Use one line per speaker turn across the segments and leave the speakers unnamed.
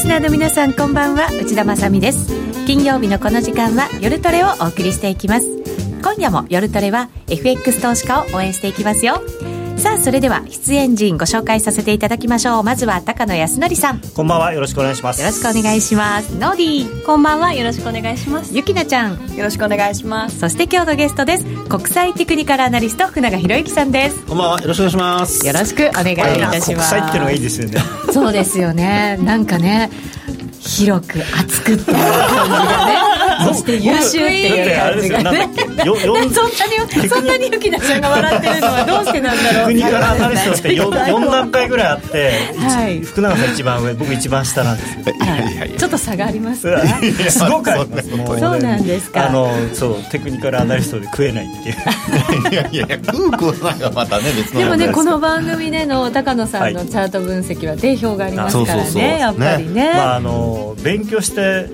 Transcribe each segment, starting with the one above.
スナーの皆さんこんばんは。内田まさです。金曜日のこの時間は夜トレをお送りしていきます。今夜も夜トレは FX 投資家を応援していきますよ。さあそれでは出演陣ご紹介させていただきましょう。まずは高野康則さん。
こんばんは。よろしくお願いします。
よろしくお願いします。ノーディー。
こんばんは。よろしくお願いします。
ゆきなちゃん。
よろしくお願いします。
そして今日のゲストです。国際テクニカルアナリスト福永博之さんです。
こんばんは。よろしくお願いします。
よろしくお願いいたします。
国際っていうのがいいですよね。
そうですよね。なんかね広く熱くっていう感じがね そして優秀っていう感じがね。そんなにそんなにゆきなちゃんが笑ってるのはどうしてなんだろう
国からアナリストって 4, 4 段階ぐらいあって、はい、福永さん一番上僕一番下なんです
ちょっと差がありますか？
すごくあります。
そうなんですか？
あのそうテクニカルアナリストで食えないっていう。
いやいやいや食う食わないはまたね別の
でもねこの番組での高野さんのチャート分析は定評がありますからねやっぱりね。
まああの勉強して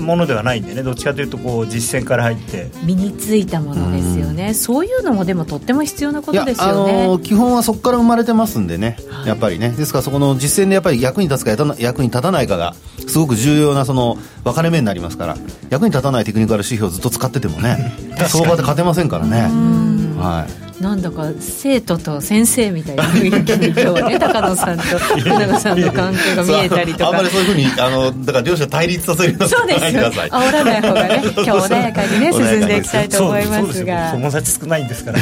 ものではないんでねどっちかというとこう実践から入って。
身についたものですよね、うそういうのもでもとっても必要なことですよね、あの
基本はそこから生まれてますんでね、はい、やっぱりね。ですからそこの実践でやっぱり役に立つか役に立たないかがすごく重要なその分かれ目になりますから役に立たないテクニカル指標をずっと使っててもね 相場で勝てませんからね。はい
なんだか生徒と先生みたいな 雰囲気に今日はね 高野さんと福永さんの関係が見えたりとか。
あんまりそういうふうにあのだから両者対立させるような
そうです煽らない方がね 今日穏やかにね進んでいきたいと思いますが。
友達少ないんですから。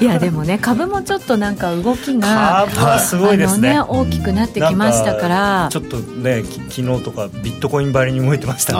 いやでもね株もちょっとなんか動きが
株はすごいですね。
ね大きくなってきましたから。
ちょっとね昨日とかビットコインばりに動いてましたね。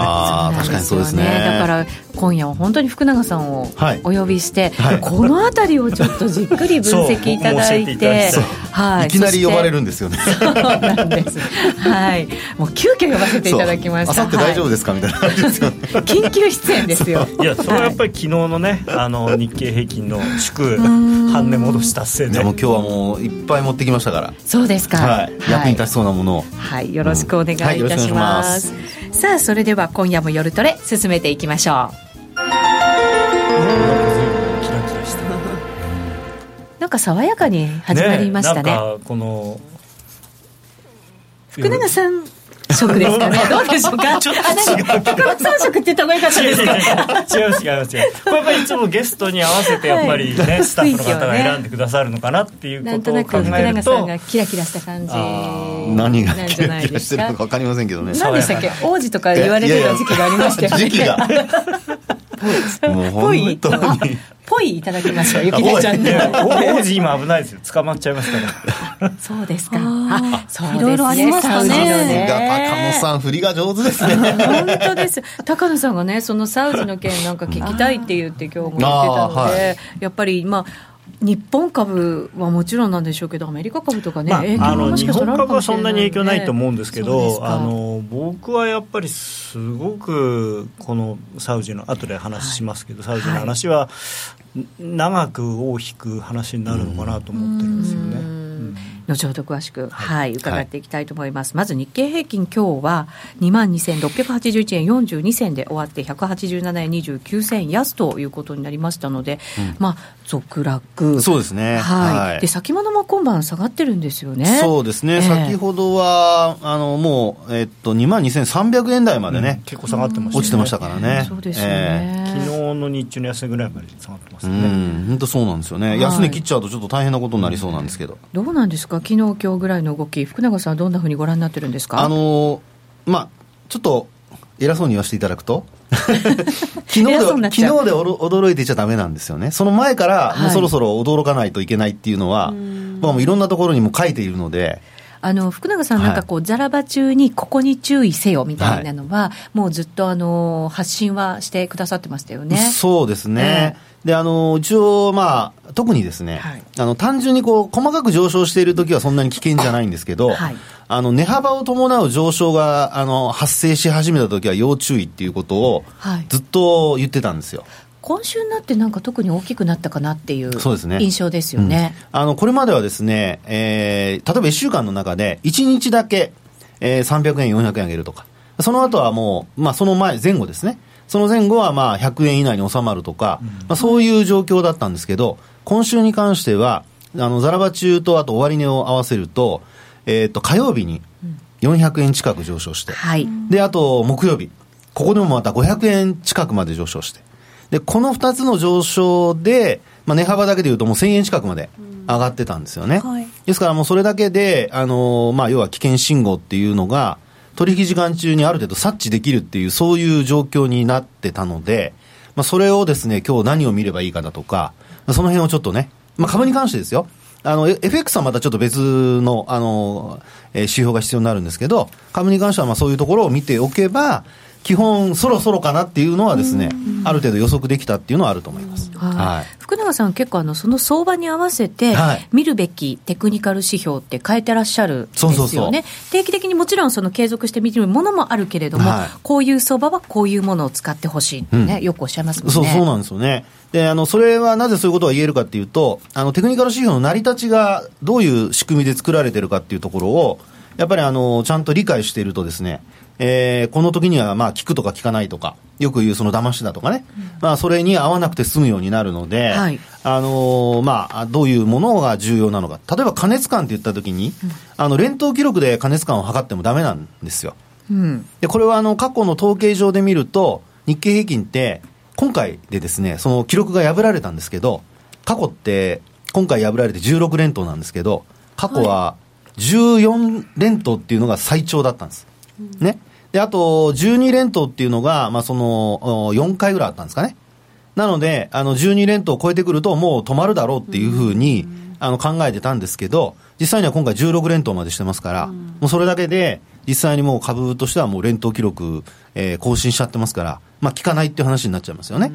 確かにそうですね。
だから今夜は本当に福永さんをお呼びして、はい、この辺りをちょっとじっくり分析いただいて
はい、いきなり呼ばれるんですよね。
そうなんです。はい。もう急遽呼ばせていただきました。あ
さって大丈夫ですか、みたいな
緊急出演ですよ
い。やそれはやっぱり昨日のねあの日経平均の祝半値戻し達成で。
もう今日はもういっぱい持ってきましたから。
そうですか、
はい、役に立ちそうなものを。
はい。よろしくお願いいたします,、さあそれでは今夜も夜トレ進めていきましょうなんか爽やかに始まりましたね。ねこの福永さん食ですかね？どうでしょうか？ちょっと違う。高食って言った方がよかったですか？違
う違う違う。これやっぱりいつもゲストに合わせてやっぱりね、はい、スタッフの方が選んでくださるのかなっていうことを考えると。なんとなく福永
さんがキラキラした感じ。何
がキラキラしてるのかわかりませんけどね。
何でしたっけ？王子とか言われるような時期がありましたよね。時期が。もう本当に。ぽいいただきましょう、ゆきねちゃんで。
王子今危ないですよ。捕まっちゃいますか
ら。そうですか。あ、
そういろいろありましたね。
高野さん、振りが上手ですね。
本当です。高野さんがね、そのサウジの件なんか聞きたいって言って今日も言ってたので、やっぱり、まあ、日本株はもちろんなんでしょうけど、アメリカ株とかね、まあ、影響もしかしたら
日本株はそんなに影響ないと思うんですけど、あの僕はやっぱりすごく、このサウジの、後で話しますけど、はい、サウジの話は、長く大きく話になるのかなと思ってるんですよね。
後ほど詳しく、はい、はい、伺っていきたいと思います、はい、まず日経平均、今日は2万2681円42銭で終わって、187円29銭安ということになりましたので、うん、まあ、続落、
そうですね、
はい、で先物も今晩下がってるんですよね。
そうですね、えー、先ほどはあのもう、えっと、2万2300円台までね、
うん、結構下がってました、ね、
落ちてましたからね。
そうですよね、
えー、昨日の日中の安値ぐらいまで下がってますね。
本当そうなんですよね、安値切っちゃうと、ちょっと大変なことになりそうなんですけど。
どうなんですか？昨日今日ぐらいの動き、福永さんはどんなふうにご覧になってるんですか？
あのまあ、ちょっと偉そうに言わせていただくと、昨日で昨日で驚いてちゃだめなんですよね、その前から、もうそろそろ驚かないといけないっていうのは、はい、まあ、もういろんなところにも書いているので。
あの福永さん、なんかこう、ざらば中にここに注意せよみたいなのは、はい、もうずっとあの発信はしてくださってましたよね。
そうですね、えー、であの一応、まあ、特にですね、はい、あの単純にこう細かく上昇しているときはそんなに危険じゃないんですけど、はい、あの値幅を伴う上昇があの発生し始めたときは要注意っていうことをずっと言ってたんですよ。
今週になってなんか特に大きくなったかなっていう印象ですよね。ね
うん、あのこれまではですね、えー、例えば1週間の中で1日だけ、えー、300円、400円上げるとか、その後はもう、まあ、その前、前後ですね。その前後はまあ100円以内に収まるとか、うん、まあ、そういう状況だったんですけど、今週に関しては、あのザラバ中とあと終値を合わせると、えー、と火曜日に400円近く上昇して、はい、で、あと木曜日、ここでもまた500円近くまで上昇して、で、この2つの上昇で、まあ、値幅だけでいうともう1000円近くまで上がってたんですよね。はい、ですからもうそれだけで、あのー、まあ、要は危険信号っていうのが、取引時間中にある程度察知できるっていう、そういう状況になってたので、まあ、それをですね、今日何を見ればいいかだとか、その辺をちょっとね、まあ、株に関してですよ。あの、FX はまたちょっと別の、あの、えー、指標が必要になるんですけど、株に関してはまあそういうところを見ておけば、基本、そろそろかなっていうのはですね、ある程度予測できたっていうのはあると思います。
はい、福永さん、結構あの、その相場に合わせて、見るべきテクニカル指標って変えてらっしゃるんですよね。そうそうそう定期的にもちろんその継続して見るものもあるけれども、はい、こういう相場はこういうものを使ってほしいってね、うん、よくおっしゃいますもんね。
そうそうなんですよね。で、あの、それはなぜそういうことが言えるかっていうと、あの、テクニカル指標の成り立ちがどういう仕組みで作られてるかっていうところを、やっぱりあの、ちゃんと理解しているとですね、えー、この時にはまあ聞くとか聞かないとか、よく言うその騙しだとかね、うん、まあそれに合わなくて済むようになるので、はい、あのー、まあどういうものが重要なのか。例えば加熱感って言った時に、うん、あの連投記録で加熱感を測ってもダメなんですよ。うん、で、これはあの過去の統計上で見ると、日経平均って今回でですね、その記録が破られたんですけど、過去って今回破られて16連投なんですけど、過去は14連投っていうのが最長だったんです。ね。で、あと、12連投っていうのが、まあ、その、4回ぐらいあったんですかね。なので、あの、12連投を超えてくると、もう止まるだろうっていうふうに、あの、考えてたんですけど、実際には今回16連投までしてますから、もうそれだけで、実際にもう株としてはもう連投記録、えー、更新しちゃってますから、まあ、効かないっていう話になっちゃいますよね。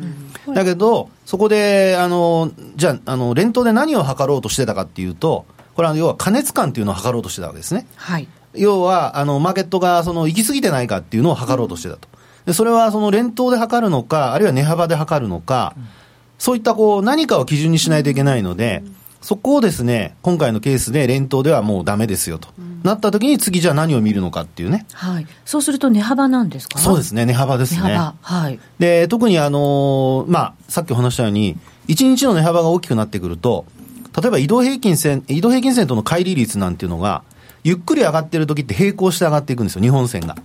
だけど、そこで、あの、じゃあ、あの、連投で何を測ろうとしてたかっていうと、これは要は加熱感っていうのを測ろうとしてたわけですね。はい。要は、あの、マーケットが、その、行き過ぎてないかっていうのを測ろうとしてたと。で、それは、その、連投で測るのか、あるいは値幅で測るのか、そういった、こう、何かを基準にしないといけないので、そこをですね、今回のケースで連投ではもうダメですよと、うん、なった時に次じゃあ何を見るのかっていうね。
はい。そうすると値幅なんですか？
そうですね、値幅ですね。値幅。はい。で、特にあのー、まあ、さっきお話したように、1日の値幅が大きくなってくると、例えば移動平均線、移動平均線との乖離率なんていうのが、ゆっくり上がってる時って並行して上がっていくんですよ、日本線が。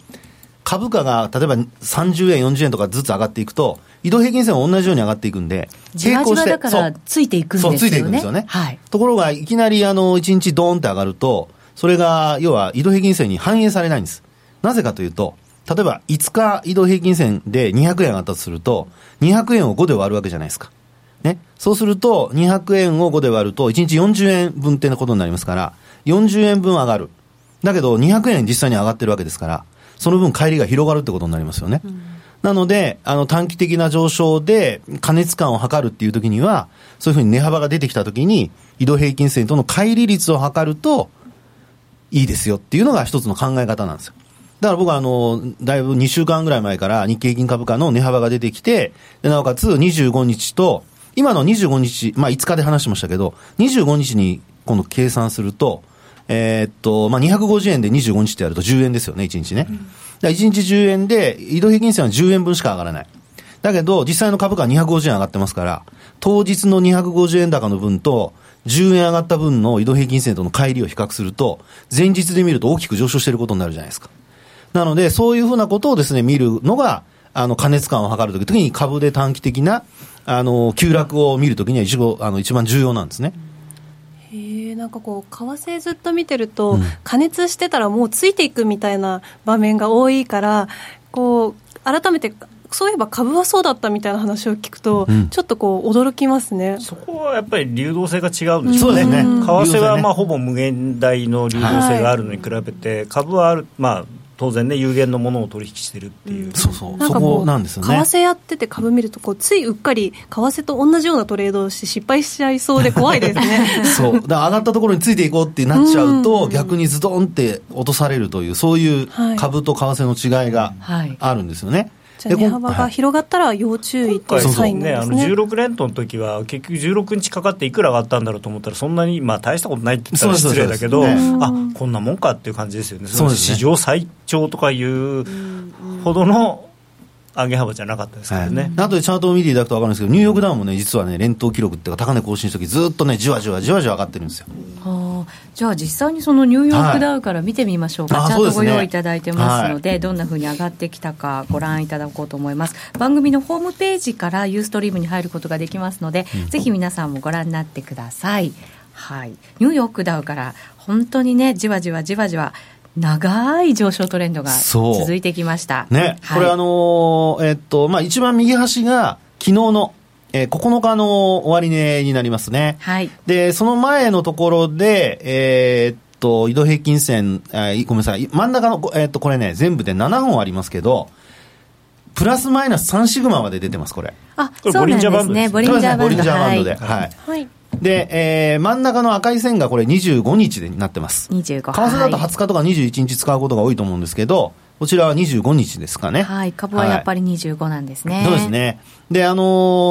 株価が例えば30円、40円とかずつ上がっていくと、移動平均線は同じように上がっていくんで、
並行して。だからついていくんですよね。
そう、ついていくんですよね。はい。ところが、いきなりあの、1日ドーンって上がると、それが、要は移動平均線に反映されないんです。なぜかというと、例えば5日移動平均線で200円上がったとすると、200円を5で割るわけじゃないですか。ね。そうすると、200円を5で割ると、1日40円分ってなことになりますから、40円分上がる。だけど、200円実際に上がってるわけですから、その分帰りが広がるってことになりますよね。うん、なので、あの短期的な上昇で加熱感を測るっていう時には、そういうふうに値幅が出てきた時に、移動平均線との乖離率を測ると、いいですよっていうのが一つの考え方なんですよ。だから僕はあの、だいぶ2週間ぐらい前から日経平均株価の値幅が出てきて、でなおかつ25日と、今の25日、まあ5日で話しましたけど、25日に今度計算すると、えー、っと、まあ、250円で25日ってやると10円ですよね、1日ね。うん、1日10円で、移動平均線は10円分しか上がらない。だけど、実際の株価は250円上がってますから、当日の250円高の分と、10円上がった分の移動平均線との乖離を比較すると、前日で見ると大きく上昇していることになるじゃないですか。なので、そういうふうなことをですね、見るのが、あの、加熱感を測るとき、特に株で短期的な、あの、急落を見るときには一番、あの、一番重要なんですね。
へえなんかこう為替ずっと見てると、うん、加熱してたらもうついていくみたいな場面が多いからこう改めてそういえば株はそうだったみたいな話を聞くと、うん、ちょっとこう驚きますね。
そこはやっぱり流動性が違うんですよね、為替はまあほぼ無限大の流動性があるのに比べて、株はある、まあ、当然ね有限のものを取引してるっていう、うん、
そうそう。そこなんですよね。
為替やってて株見るとこうついうっかり為替と同じようなトレードをして失敗しちゃいそうで怖いですね。
そう。だ上がったところについていこうってなっちゃうと、逆にズドンって落とされるというそういう株と為替の違いがあるんですよね、はい
じゃ値幅が広がったら要注意っていうサインなんですね。ね
あの16連投の時は結局16日かかっていくら上がったんだろうと思ったらそんなにまあ大したことないって言ったら失礼だけど、あこんなもんかっていう感じですよね。その史上最長とかいうほどの上げ幅じゃなかったですけどね、
はい、後でチャートを見ていただくと分かるんですけど、ニューヨークダウンもね、実はね、連投記録っていうか、高値更新した時ずっとね、じわじわじわじわ上がってるんですよ。は
じゃあ実際にそのニューヨークダウから見てみましょうか、はい、チャートご用意いただいてますので、ね、どんなふうに上がってきたかご覧いただこうと思います。番組のホームページからユーストリームに入ることができますので、うん、ぜひ皆さんもご覧になってください。はい。ニューヨークダウから本当にねじわじわじわじわ長い上昇トレンドが続いてきました。
ね、はい、これあのー、えっと、まあ、一番右端が昨日のえー、9日の終値になりますね。
はい。
で、その前のところで、えー、っと、移動平均線、あごめんなさい、真ん中の、えー、っと、これね、全部で7本ありますけど、プラスマイナス3シグマまで出てます、これ。
あ、そうなんですね。ボリンジャーバンド。ボリンジャーバンド
で。はい。はいで、えー、真ん中の赤い線がこれ25日でなってます。
25。為
替だと20日とか21日使うことが多いと思うんですけど、こちらは25日ですかね。
はい、株はやっぱり25なんですね。
はい、そうですね。で、あの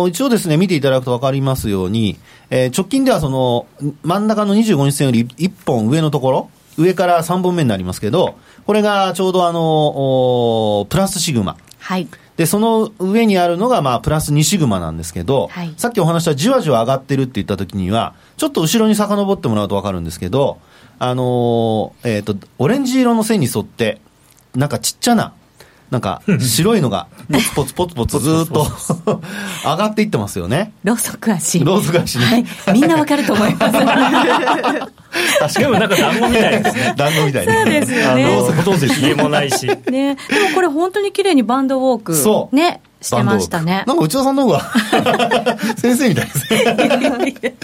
ー、一応ですね、見ていただくと分かりますように、えー、直近ではその、真ん中の25日線より1本上のところ、上から3本目になりますけど、これがちょうどあの、プラスシグマ。
はい。
で、その上にあるのが、まあ、プラス2シグマなんですけど、はい、さっきお話したじわじわ上がってるって言った時には、ちょっと後ろに遡ってもらうと分かるんですけど、あのー、えっ、ー、と、オレンジ色の線に沿って、なんかちっちゃな、なんか白いのが、ポツポツポツポツずっと上がっていってますよね。
ローソク足。
ローソク足ね。
はい。みんなわかると思います。確
かになんか団子みたいですね。
団子みたい
ね。そうですよね。
ローソク当時、ひげもないし。ね。
でもこれ本当に綺麗にバンドウォーク。そう。ね。してましたね。
なんか内田さんの方が 先生みたいですね。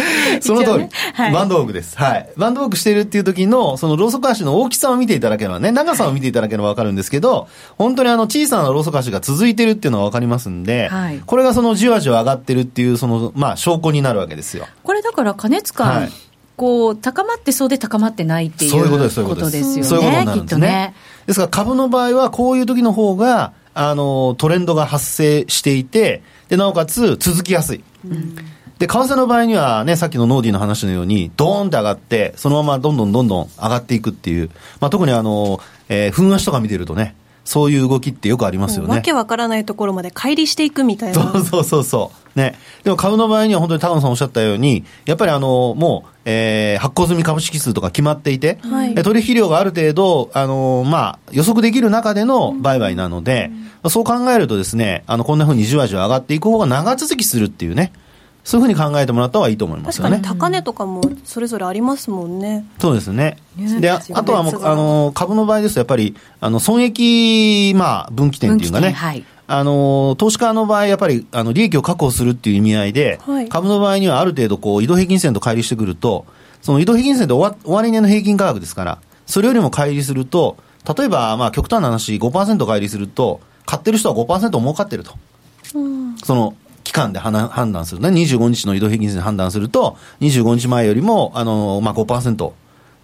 その通り、はい、バンドウォークです。はい。バンドウォークしてるっていう時の、そのローソク足の大きさを見ていただければね、長さを見ていただければわかるんですけど、本当にあの小さなローソク足が続いてるっていうのはわかりますんで、はい、これがそのじわじわ上がってるっていう、その、まあ証拠になるわけですよ。
これだから加熱感、はいこう高まってそうで高まってないっていうことですよね。
そういうことになるんですね。ですから株の場合はこういう時の方があの、トレンドが発生していて、で、なおかつ続きやすい。うん、で、為替の場合にはね、さっきのノーディーの話のように、ドーンって上がって、そのままどんどんどんどん上がっていくっていう、まあ、特にあの、えー、分足とか見てるとね、そういう動きってよくありますよね。
わけわからないところまで乖離していくみたいな。
そうそうそうそう。ね。でも株の場合には本当に高野さんおっしゃったように、やっぱりあの、もう、えー、発行済み株式数とか決まっていて、はい、取引量がある程度、あの、まあ、予測できる中での売買なので、うん、そう考えるとですね、あの、こんなふうにじわじわ上がっていく方が長続きするっていうね、そういうふうに考えてもらった方がいいと思いますよね。
確かに高値とかもそれぞれありますもんね。
そうですね。で、あとはもう、あの、株の場合ですと、やっぱり、あの、損益、まあ、分岐点っていうかね、はい、あの、投資家の場合、やっぱり、あの、利益を確保するっていう意味合いで、はい、株の場合にはある程度、こう、移動平均線と乖離してくると、その移動平均線で終終値の平均価格ですから、それよりも乖離すると、例えば、まあ、極端な話、5%乖離すると、買ってる人は5%儲かってると。うん、その、期間で判断する。ね、25日の移動平均線で判断すると、25日前よりも、あの、まあ5、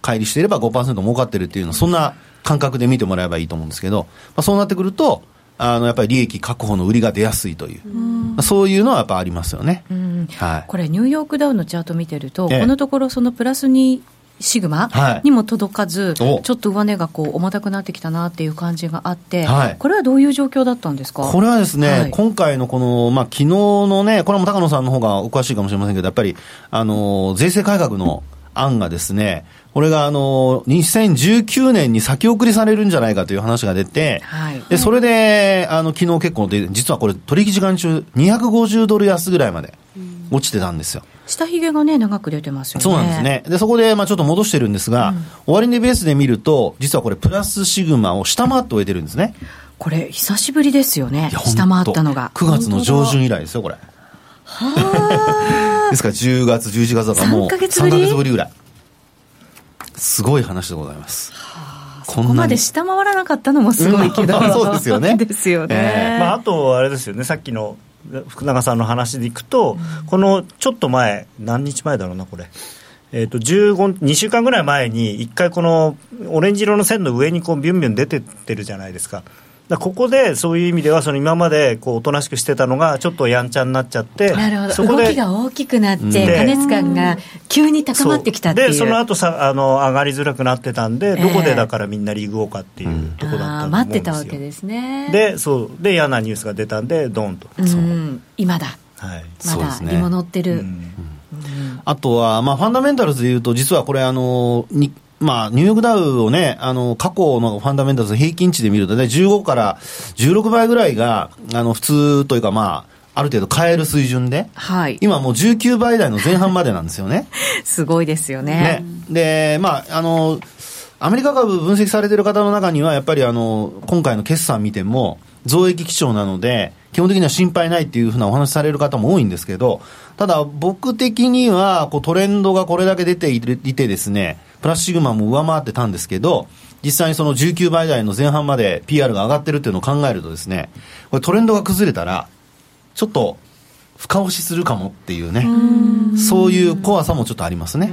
乖離していれば5%儲かってるっていうの、そんな感覚で見てもらえばいいと思うんですけど、まあ、そうなってくると、あのやっぱり利益確保の売りが出やすいという、うまあ、そういうのはやっぱありますよね、
はい、これ、ニューヨークダウのチャート見てると、ええ、このところ、そのプラスにシグマにも届かず、はい、ちょっと上値がこう重たくなってきたなっていう感じがあって、はい、これはどういう状況だったんですか？
これはですね、はい、今回のこの、まあ昨日のね、これも高野さんの方がお詳しいかもしれませんけど、やっぱり、あの、税制改革の案がですね、これがあの、2019年に先送りされるんじゃないかという話が出て、はい、で、それで、あの、昨日結構で、実はこれ取引時間中、250ドル安ぐらいまで落ちてたんですよ。
下髭がね、長く出てますよね。
そうなんですね。で、そこで、まあちょっと戻してるんですが、うん、終値ベースで見ると、実はこれ、プラスシグマを下回って終えてるんですね。
これ、久しぶりですよね。下回ったのが。
9月の上旬以来ですよ、これ。はあ。ですから、10月、11月だからもう、3ヶ月ぶり ,3 ヶ月ぶりぐらい。すごい話でございます。
はあ、ここまで下回らなかったのもすごいけど。
そうですよね。
ですよね。え
ー、まあ、あと、あれですよね、さっきの福永さんの話でいくと、うん、このちょっと前、何日前だろうな、これ。えーと、15 2週間ぐらい前に、1回、このオレンジ色の線の上にこうビュンビュン出てってるじゃないですか。ここでそういう意味ではその今までこうおとなしくしてたのがちょっとやんちゃになっちゃって
なるほど。そこで動きが大きくなって加熱感が急に高まってきたっていう。
でその後さあの上がりづらくなってたんで、どこでだからみんなリーグをかっていうとこだったと思うん
待ってたわけですね。
でそう。で嫌なニュースが出たんでドンと。
今だ、はい、まだ利も乗ってる、うん。
あとは、まあ、ファンダメンタルズでいうと、実はこれ、あの、にまあ、ニューヨークダウをね、あの、過去のファンダメンタルズ平均値で見るとね、15から16倍ぐらいが、あの、普通というか、まあ、ある程度買える水準で、はい、今もう19倍台の前半までなんですよね。
すごいですよね。
ねで、まあ、あの、アメリカ株分析されてる方の中には、やっぱりあの、今回の決算見ても、増益基調なので、基本的には心配ないっていうふうなお話される方も多いんですけど、ただ僕的にはこうトレンドがこれだけ出ていてですね、プラスシグマも上回ってたんですけど、実際にその19倍台の前半まで PR が上がってるっていうのを考えるとですね、これトレンドが崩れたら、ちょっと深押しするかもっていうね、そういう怖さもちょっとありますね。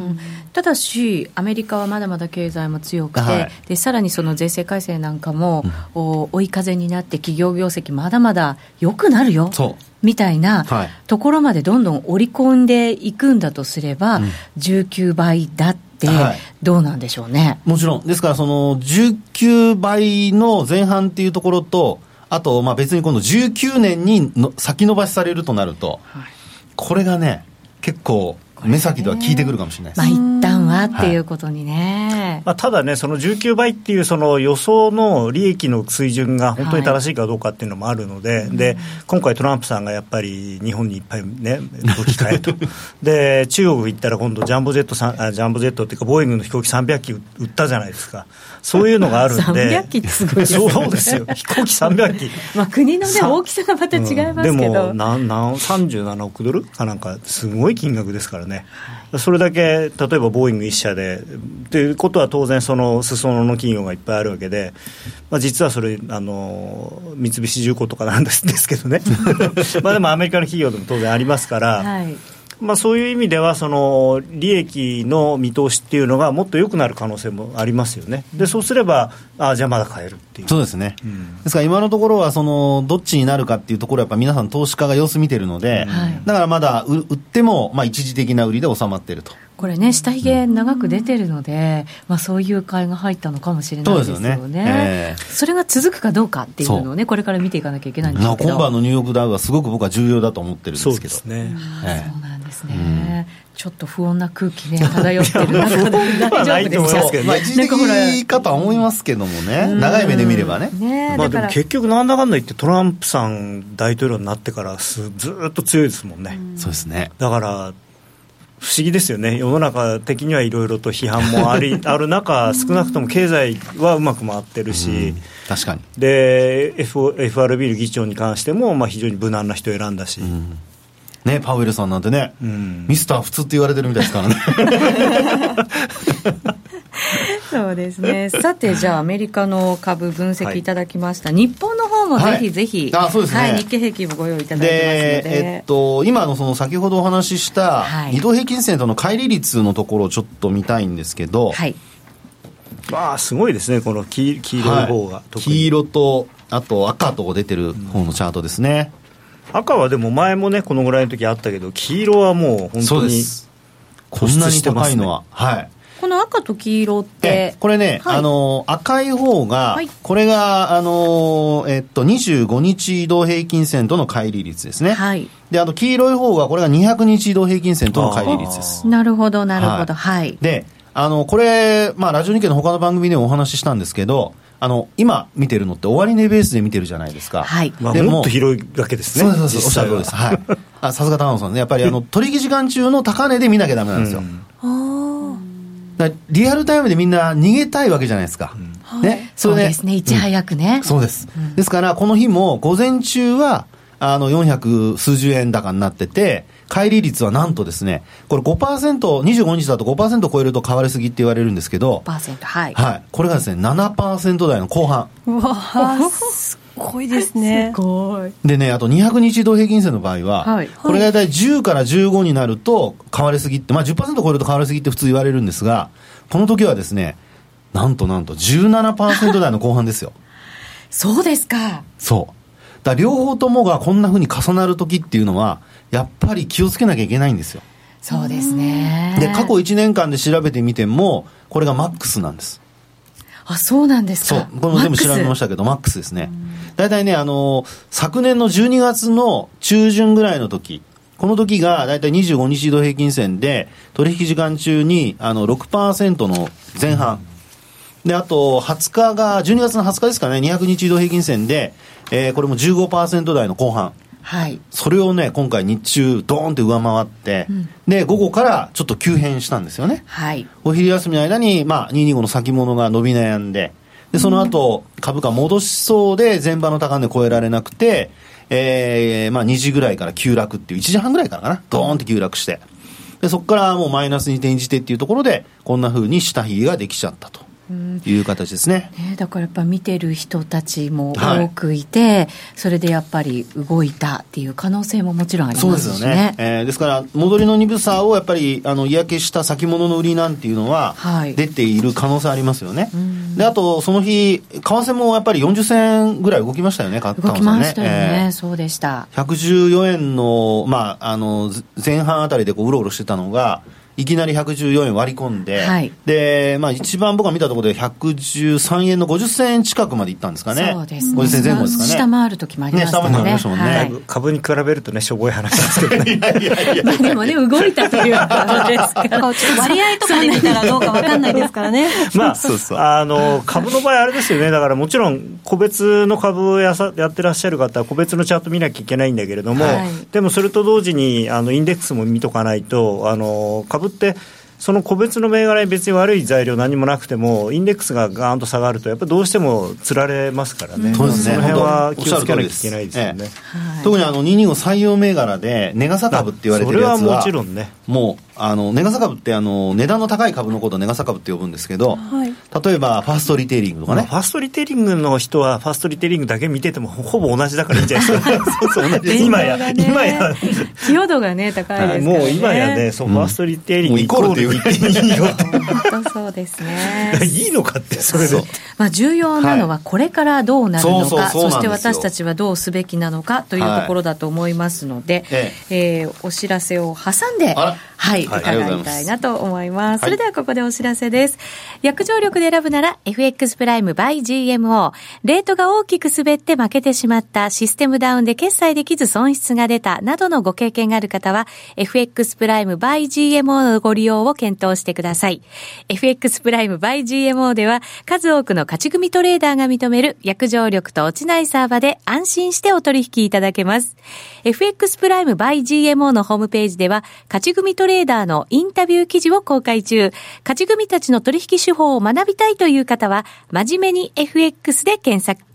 ただし、アメリカはまだまだ経済も強くて、はい、でさらにその税制改正なんかも、うん、追い風になって、企業業績、まだまだ良くなるよみたいなところまでどんどん織り込んでいくんだとすれば、うん、19倍だって、どうなんでしょうね、
もちろん、ですから、その19倍の前半っていうところと、あと、まあ別に今度19年にの先延ばしされるとなると、はい、これがね、結構、目先では効いてくるかもしれないです。まあ、
一旦はっていうことにね。
はい、まあ、ただね、その19倍っていうその予想の利益の水準が本当に正しいかどうかっていうのもあるので、はい、で今回、トランプさんがやっぱり日本にいっぱいね、武器買えと、で中国行ったら今度、ジャンボジェットあ、ジャンボジェットっていうか、ボーイングの飛行機300機売ったじゃないですか、そういうのがあるんで、
300機ってすごいですね。
そうですよ、飛行機300機。
まあ国の、ね、大きさがまた違いますけど、うん、でも
なんなん37億ドルかなんか、すごい金額ですからね。それだけ例えばボーイング1社でということは当然その裾野の企業がいっぱいあるわけで、まあ、実はそれあの三菱重工とかなんですですけどね。まあでもアメリカの企業でも当然ありますから、はい、まあ、そういう意味ではその利益の見通しっていうのがもっと良くなる可能性もありますよね、でそうすれば、あじゃあまだ買えるっていう。
そうですね、うん、ですから今のところはその、どっちになるかっていうところ、やっぱ皆さん、投資家が様子見てるので、だからまだ売っても、まあ、一時的な売りで収まっていると。
これね、下髭長く出てるので、まあ、そういう買いが入ったのかもしれないですよね。そ、ね。えー、それが続くかどうかっていうのをね、これから見ていかなきゃいけないんですけど。
今晩のニューヨークダウはすごく僕は重要だと思ってるんですけど。
そうですね。
えー、そうなんですね。ちょっと不穏な空気ね、漂ってる中で大丈夫ですか、
まあ、一時的かとは思いますけどもね、長い目で見ればね。
ねまあ、でも結局、なんだかんだ言って、トランプさん大統領になってからずっと強いですもんね。
そうですね。
だから不思議ですよね、世の中的にはいろいろと批判もあり ある中、少なくとも経済はうまく回ってるし、
確かに。
で、F、FRB の議長に関しても、まあ、非常に無難な人を選んだし。
ね、パウエルさんなんてね、うん、ミスター普通って言われてるみたいですからね。
そうですね。さて、じゃあ、アメリカの株分析いただきました。はい、日本の方もぜひぜひ、
はい、あそうですね、はい、
日経平均もご用意いただいてますので。で
えっと、今のその先ほどお話しした、移動平均線との乖離率のところをちょっと見たいんですけど、はい。
まあ、すごいですね、この黄黄色い方が、
黄色と、あと赤と出てる方のチャートですね。うん
赤はでも前もねこのぐらいの時あったけど黄色はもう本当に
こんなに高いのは、はい
この赤と黄色って、
これね、はい、あの赤い方が、はい、これがあのえっと25日移動平均線との乖離率ですね。はい。であと黄色い方がこれが200日移動平均線との乖離率です。
なるほどなるほどはい。
であのこれまあラジオ日経の他の番組でもお話ししたんですけど。あの今見てるのって終値ベースで見てるじゃないですか。
はい。
まあ、もっと広いわけですね。
そうそうそう。おっしゃる通りです。はい。あ、さすが高野さんね。やっぱりあの、取引時間中の高値で見なきゃダメなんですよ。うん、あリアルタイムでみんな逃げたいわけじゃないですか。
うん、ね。そうですね。いち早くね、
うん、そうです。ですから、この日も午前中は、あの、400数十円高になってて、乖離率はなんとですね、これ5%、25日だと5%超えると変わりすぎって言われるんですけど、
はい。
はい。これがですね、7%台の後半。
うわすごいですね。
すごい。
でね、あと200日移動平均線の場合は、はい、これが大体10から15になると変わりすぎって、まあ10%超えると変わりすぎって普通言われるんですが、この時はですね、なんとなんと17%台の後半ですよ。
そうですか。
そう。だ両方ともがこんなふうに重なる時っていうのは、やっぱり気をつけなきゃいけないんですよ。
そうですね。
で、過去1年間で調べてみても、これがマックスなんです。
あ、そうなんです
か。そう。これも全部調べましたけど、マックスですね。大体ね、あの、昨年の12月の中旬ぐらいの時、この時がだいたい25日移動平均線で、取引時間中にあの6%の前半。で、あと、20日が、12月の20日ですかね、200日移動平均線で、えー、これも15%台の後半。
はい、
それをね、今回日中、ドーンって上回って、うん、で、午後からちょっと急変したんですよね。
はい、
お昼休みの間に、まあ、225の先物が伸び悩んで、で、その後、株価戻しそうで、前場の高値超えられなくて、えー、まあ2時ぐらいから急落っていう、1時半ぐらいからかな、ドーンって急落して、でそこからもうマイナスに転じてっていうところで、こんなふうに下髭ができちゃったと。いう形ですね。
ねだからやっぱ見てる人たちも多くいて、はい、それでやっぱり動いたっていう可能性ももちろんありますしね。そうですよね、
えー、ですから、戻りの鈍さをやっぱりあの嫌気した先物の売りなんていうのは、出ている可能性ありますよね。はい、であと、その日、為替もやっぱり40銭ぐらい動きましたよね、動
きましたよね、えー、そうでした。
114円の,、まあ、あの前半あたりでこううろうろしてたのが、いきなり114円割り込んで、はい、で、まあ一番僕が見たところで113円の50銭円近くまでいったんですかね。
そうですね。
50銭前後ですかね。
下回る時もありましたね。ね下回りましたもんね、はい、
株に比べるとね、しょぼい話ですけどね。いやいやいや
まあでもね、動いたということですから。
割合とかで見たらどうかわかんないですからね。
まあ、そうそう。あの、株の場合あれですよね。だからもちろん、個別の株をやさやってらっしゃる方は、個別のチャート見なきゃいけないんだけれども、はい、でもそれと同時に、あの、インデックスも見とかないと、あの、株って、その個別の銘柄に別に悪い材料何もなくても、インデックスがガーンと下がると、やっぱりどうしてもつられますからね、
そうですね。
その辺は気をつけなきゃいけないですよね。
ええ、特にあの225採用銘柄で、値傘株って言われてるやつは、それはもちろんね、もうあの、値傘株ってあの、値段の高い株のことを値傘株って呼ぶんですけど、はい、例えばファーストリテイリングとかね、
ファーストリテイリングの人は、ファーストリテイリングだけ見てても、ほぼ同じだからいいんじゃないですか。そうそう。今や、今や。
寄与度がね、高いです
から、ね、もう今やね、そう、ファーストリテイリングイコールって言っていいよ。
本当そうですね。
いいのかって、それで。
まあ、重要なのは、これからどうなるのか、そして私たちはどうすべきなのかというところだと思いますので、ええー、お知らせを挟んで、はい、伺いたいなと思います。それではここでお知らせです。約定力で選ぶなら FX プライム by GMO。レートが大きく滑って負けてしまったシステムダウンで決済できず損失が出たなどのご経験がある方は FX プライム by GMO のご利用を検討してください。FX プライム by GMO では数多くの勝ち組トレーダーが認める約定力と落ちないサーバで安心してお取引いただけます。FX プライム by GMO のホームページでは勝ち組トレーダートレーダーのインタビュー記事を公開中。勝ち組たちの取引手法を学びたいという方は、真面目に FX で検索。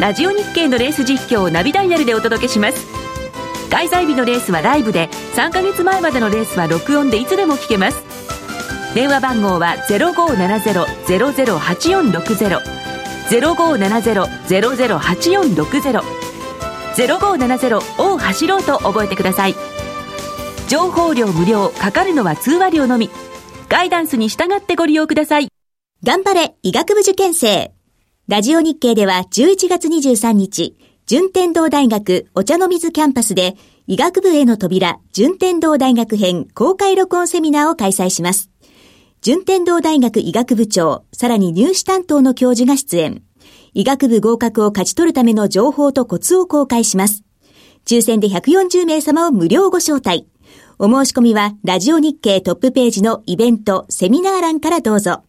ラジオ日経のレース実況をナビダイヤルでお届けします。開催日のレースはライブで3ヶ月前までのレースは録音でいつでも聞けます。電話番号は0570-008460 0570-008460 0570を走ろうと覚えてください。情報量無料かかるのは通話料のみ。ガイダンスに従ってご利用ください。
頑張れ医学部受験生。ラジオ日経では11月23日、順天堂大学お茶の水キャンパスで医学部への扉、順天堂大学編公開録音セミナーを開催します。順天堂大学医学部長、さらに入試担当の教授が出演。医学部合格を勝ち取るための情報とコツを公開します。抽選で140名様を無料ご招待。お申し込みは、ラジオ日経トップページのイベント、セミナー欄からどうぞ。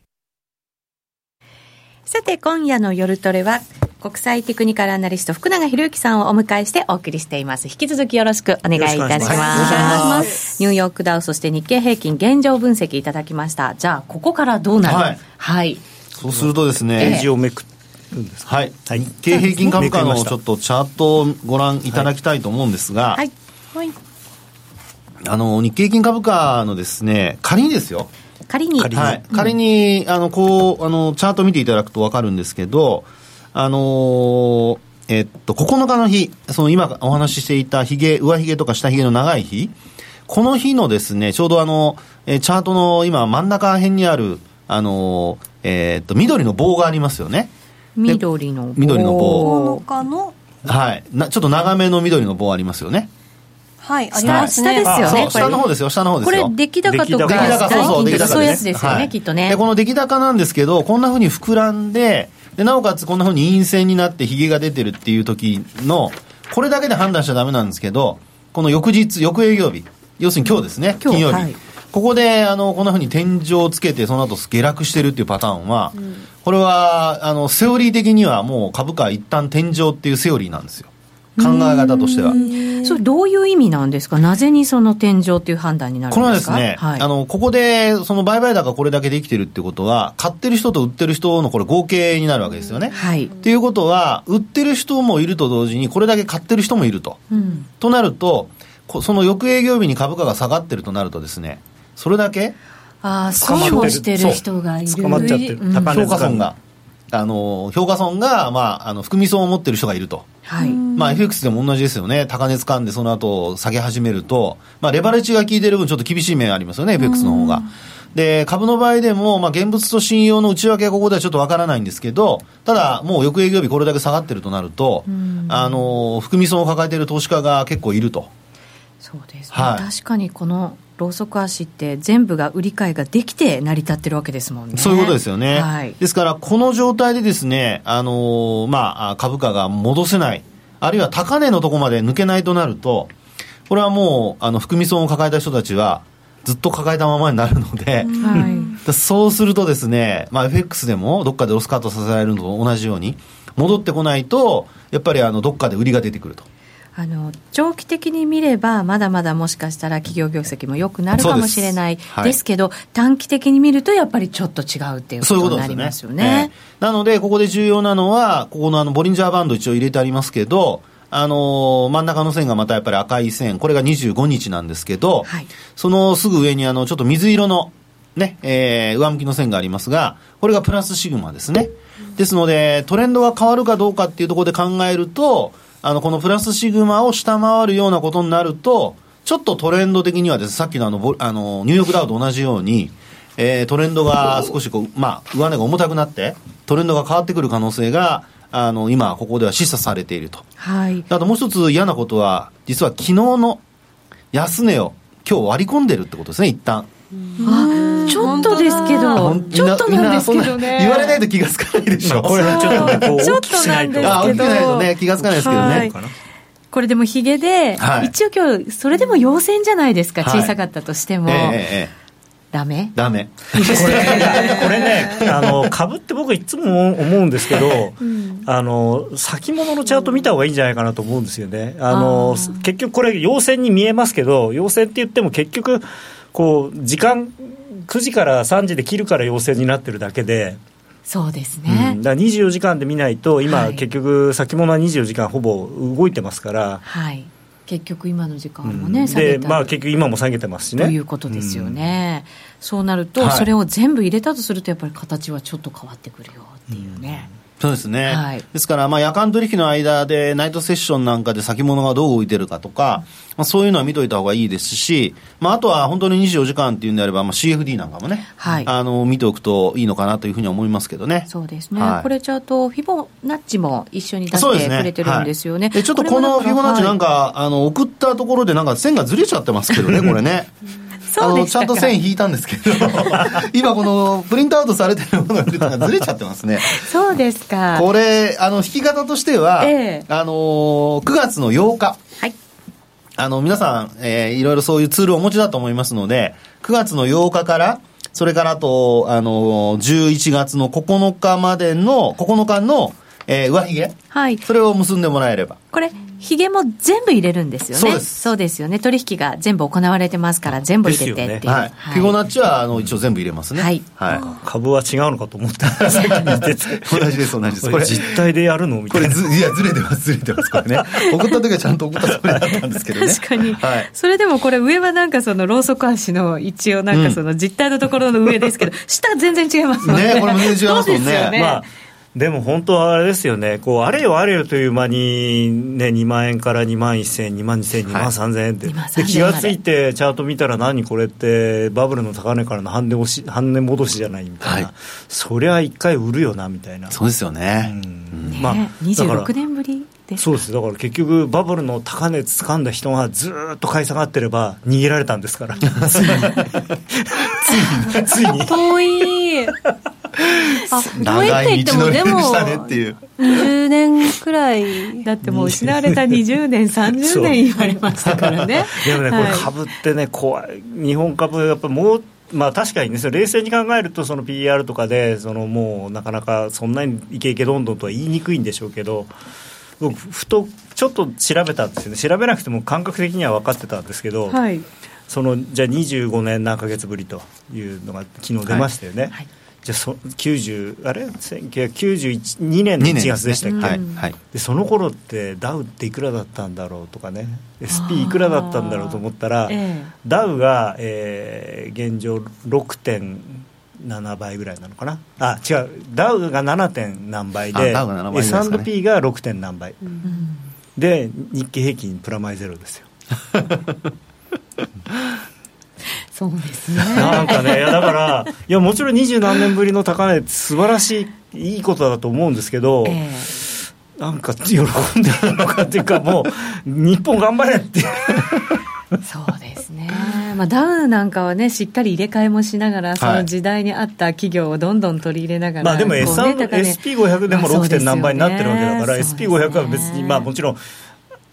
さて、今夜の夜トレは、国際テクニカルアナリスト福永博之さんをお迎えしてお送りしています。引き続きよろしくお願いいたします。ますニューヨークダウ、そして日経平均現状分析いただきました。じゃあ、ここからどうなる？はい。はい、
そうするとですね、
ページをめく
はい、はい、日経平均株価のちょっとチャートをご覧いただきたいと思うんですが、はい。はい、あの、日経平均株価のですね、仮にですよ、
仮に。
はい。仮に、あの、こう、あの、チャート見ていただくと分かるんですけど、あのー、えっと、9日の日、その今お話ししていたひげ、上ひげとか下ひげの長い日、この日のですね、ちょうどあの、えチャートの今真ん中辺にある、あの、えー、っと、緑の棒がありますよね。
緑の棒。
緑の
棒。9日の
はいな。ちょっと長めの緑の棒ありますよね。
はい、
ありますね。下ですよね。
下の方ですよ、下の方です
よ。これ、出来高とか、出来高、そうそう、出来高。そういうやつですよね、きっとね。
で、この出来高なんですけど、こんなふうに膨らんで、で、なおかつこんなふうに陰線になってヒゲが出てるっていう時の、これだけで判断しちゃダメなんですけど、この翌日、翌営業日、要するに今日ですね、金曜日。はい、ここで、あの、こんなふうに天井をつけて、その後下落してるっていうパターンは、うん、これは、あの、セオリー的にはもう株価一旦天井っていうセオリーなんですよ。考え方としては。
それどういう意味なんですか、なぜにその天井という判断になるんですか？
これはですね、はい、あのここでその売買高これだけできてるってことは、買ってる人と売ってる人のこれ、合計になるわけですよね。はい、っていうことは、売ってる人もいると同時に、これだけ買ってる人もいると。うん、となると、その翌営業日に株価が下がってるとなるとですね、それだけ
ああ、損をしてる人がいる。
捕まっちゃってる。
高値価損が。あの、評価損が、まあ、あの、含み損を持ってる人がいると。はい。まあ、FX でも同じですよね。高値掴んで、その後、下げ始めると、まあ、レバレッジが効いてる分、ちょっと厳しい面ありますよね、FX の方が。で、株の場合でも、まあ、現物と信用の内訳はここではちょっとわからないんですけど、ただ、もう翌営業日これだけ下がってるとなると、あの、含み損を抱えている投資家が結構いると。
そうですね、はい、確かにこのローソク足って全部が売り買いができて成り立ってるわけですもんね。
そういうことですよね。はい、ですから、この状態でですね、あのー、まあ、株価が戻せない、あるいは高値のところまで抜けないとなると、これはもう、あの、含み損を抱えた人たちは、ずっと抱えたままになるので、はい、そうするとですね、まあ、FX でもどっかでロスカットさせられるのと同じように、戻ってこないと、やっぱりあのどっかで売りが出てくると。
あの長期的に見れば、まだまだもしかしたら企業業績も良くなるかもしれないです。けど、はい、短期的に見ると、やっぱりちょっと違うっていうことになりますよね。ね
なので、ここで重要なのは、ここのあのボリンジャーバンド一応入れてありますけど、あのー、真ん中の線がまたやっぱり赤い線、これが25日なんですけど、はい、そのすぐ上にあのちょっと水色のね、えー、上向きの線がありますが、これがプラスシグマですね。ですので、トレンドが変わるかどうかっていうところで考えると、あの、このプラスシグマを下回るようなことになると、ちょっとトレンド的にはです、ね、さっきのあの、あの、ニューヨークダウと同じように、えー、トレンドが少しこう、まあ、上値が重たくなって、トレンドが変わってくる可能性が、あの、今、ここでは示唆されていると。はい。あともう一つ嫌なことは、実は昨日の安値を今日割り込んでるってことですね、一旦。
あちょっとですけど、ちょっとなんですけどね。
言われないと気がつかないでしょ。
これはちょっと、
ね、ちょっとなんですけど。
あ、大きくないとね、気がつかないですけどね。
これでもヒゲで、はい、一応今日、それでも陽線じゃないですか、小さかったとしても。ダメ？
ダメ。
これね あの株って僕いつも思うんですけど、うん、あの先物のチャート見た方がいいんじゃないかなと思うんですよね。あの結局これ陽線に見えますけど陽線って言っても結局こう時間9時から3時で切るから陽性になってるだけで。
そうですね、
うん、だから24時間で見ないと今、はい、結局先物は24時間ほぼ動いてますから。
はい。結局今の時間もね、
うん、でまあ結局今も下げてますしね。
ということですよね、うん、そうなると、それを全部入れたとするとやっぱり形はちょっと変わってくるよっていうね、
うんそうですね、はい、ですから、まあ、夜間取引の間で、ナイトセッションなんかで先物がどう動いてるかとか、まあ、そういうのは見といた方がいいですし、まあ、あとは本当に24時間っていうんであれば、まあ、CFD なんかもね、はい、あの見ておくといいのかなというふうに思いますけどね。
そうですね、はい、これ、ちゃんとフィボナッチも一緒に出してくれてるんですよね。
ねはい、ちょっとこのフィボナッチなんか、あの送ったところで、なんか線がずれちゃってますけどね、これね。あのちゃんと線引いたんですけど 今このプリントアウトされてるものがずれちゃってますね。
そうですか。
これあの引き方としては、えー、あのー、9月の8日。はい。あの皆さん、えー、いろいろそういうツールをお持ちだと思いますので9月の8日からそれからあと、あのー、11月の9日までの9日のえー、上髭、はい、それを結んでもらえれば。
これひげも全部入れるんですよね。そうです。そうですよね。取引が全部行われてますから全部入れてっていう、ね、はい、
フィボナッチはあの一応全部入れますね。はい、
はい、株は違うのかと思った。同じ
です同じです。
これ実態でやるのみたいな。
これいやずれてますずれてます。これね。送った時はちゃんと送ったつもりだったんですけどね。
確かに、はい、それでもこれ上はなんかそのローソク足の一応なんかその実態のところの上ですけど、うん、下全然違いますもんね。
ねこれも全然違いますもんね。
ね、まあ
でも本当はあれですよね、こうあれよあれよという間に、ね、2万円から2万1000円、2万2000円、2万3000円って、で気がついて、チャート見たら、何これって、バブルの高値からの半値し半値戻しじゃないみたいな、はい、そりゃ一回売るよなみたいな。
そうですよね、う
ん。ねまあ、26年ぶり
そうです。だから結局、バブルの高値掴んだ人がずっと買い下がってれば、逃げられたんですから、ついに。
遠いあ遠いって言っても、でも、20年くらい。
だってもう失われた 20年、30年言われましたからね。
でもね、これ、株ってね、怖い、日本株、やっぱもう、まあ、確かにね、冷静に考えると、その PR とかで、そのもうなかなかそんなにイケイケどんどんとは言いにくいんでしょうけど、僕、ふとちょっと調べたんですよね、調べなくても感覚的には分かってたんですけど、はい、そのじゃあ25年何ヶ月ぶりというのが昨日出ましたよね。はい。はい。じゃあそ90あれ？1992年の1月でしたっけ、はい、でその頃ってダウっていくらだったんだろうとかね。SP いくらだったんだろうと思ったら、えー、ダウが、えー、現状6.7倍ぐらいなのかな？あ違う。ダウが 7. 点何倍で S&P が 6. 点何倍、うん、で日経平均プラマイゼロですよ
そうですね。
なんかねいやだからいやもちろん二十何年ぶりの高値素晴らしいいいことだと思うんですけど、えー、なんか喜んでるのかっていうかもう 日本頑張れって。
そうですね、まあ、ダウなんかはね、しっかり入れ替えもしながら、その時代に合った企業をどんどん取り入れながら、
まあ、でも SP500 でも 6. 点何倍になってるわけだから、SP500 は別に、まあ、もちろん、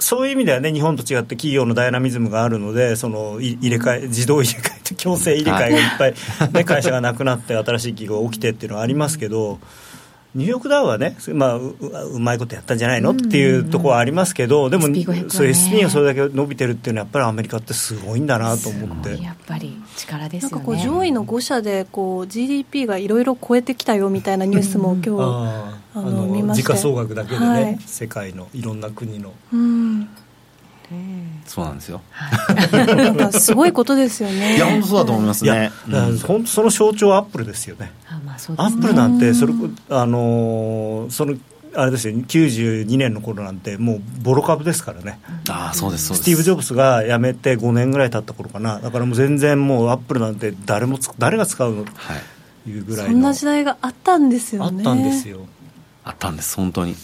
そういう意味ではね、日本と違って企業のダイナミズムがあるので、その入れ替え、自動入れ替えと強制入れ替えがいっぱい、ね、会社がなくなって、新しい企業が起きてっていうのはありますけど。ニューヨークダウはね、まあ、ううまいことやったんじゃないの？っていうところはありますけど、でも、ね、そう SP がそれだけ伸びてるっていうのは、やっぱりアメリカってすごいんだなと思って。
やっぱり力です、ね、
なんかこう上位の5社でこう GDP がいろいろ超えてきたよみたいなニュースも今日、うん、あ
あの見ま時価総額だけでね、はい、世界のいろんな国の。
うん
そうなんですよ、
なんかすごいことですよね。
いや本当そうだと思いますね。
本当その象徴はアップルですよね。アップルなんてそれあのそのあれですよ92年の頃なんてもうボロ株ですからね。
あそうです
スティーブ・ジョブズが辞めて5年ぐらい経った頃かな。だからもう全然もうアップルなんて誰も誰が使うのというぐらい。
そんな時代があったんですよ
ね。あったんですよ。
あったんです本当に、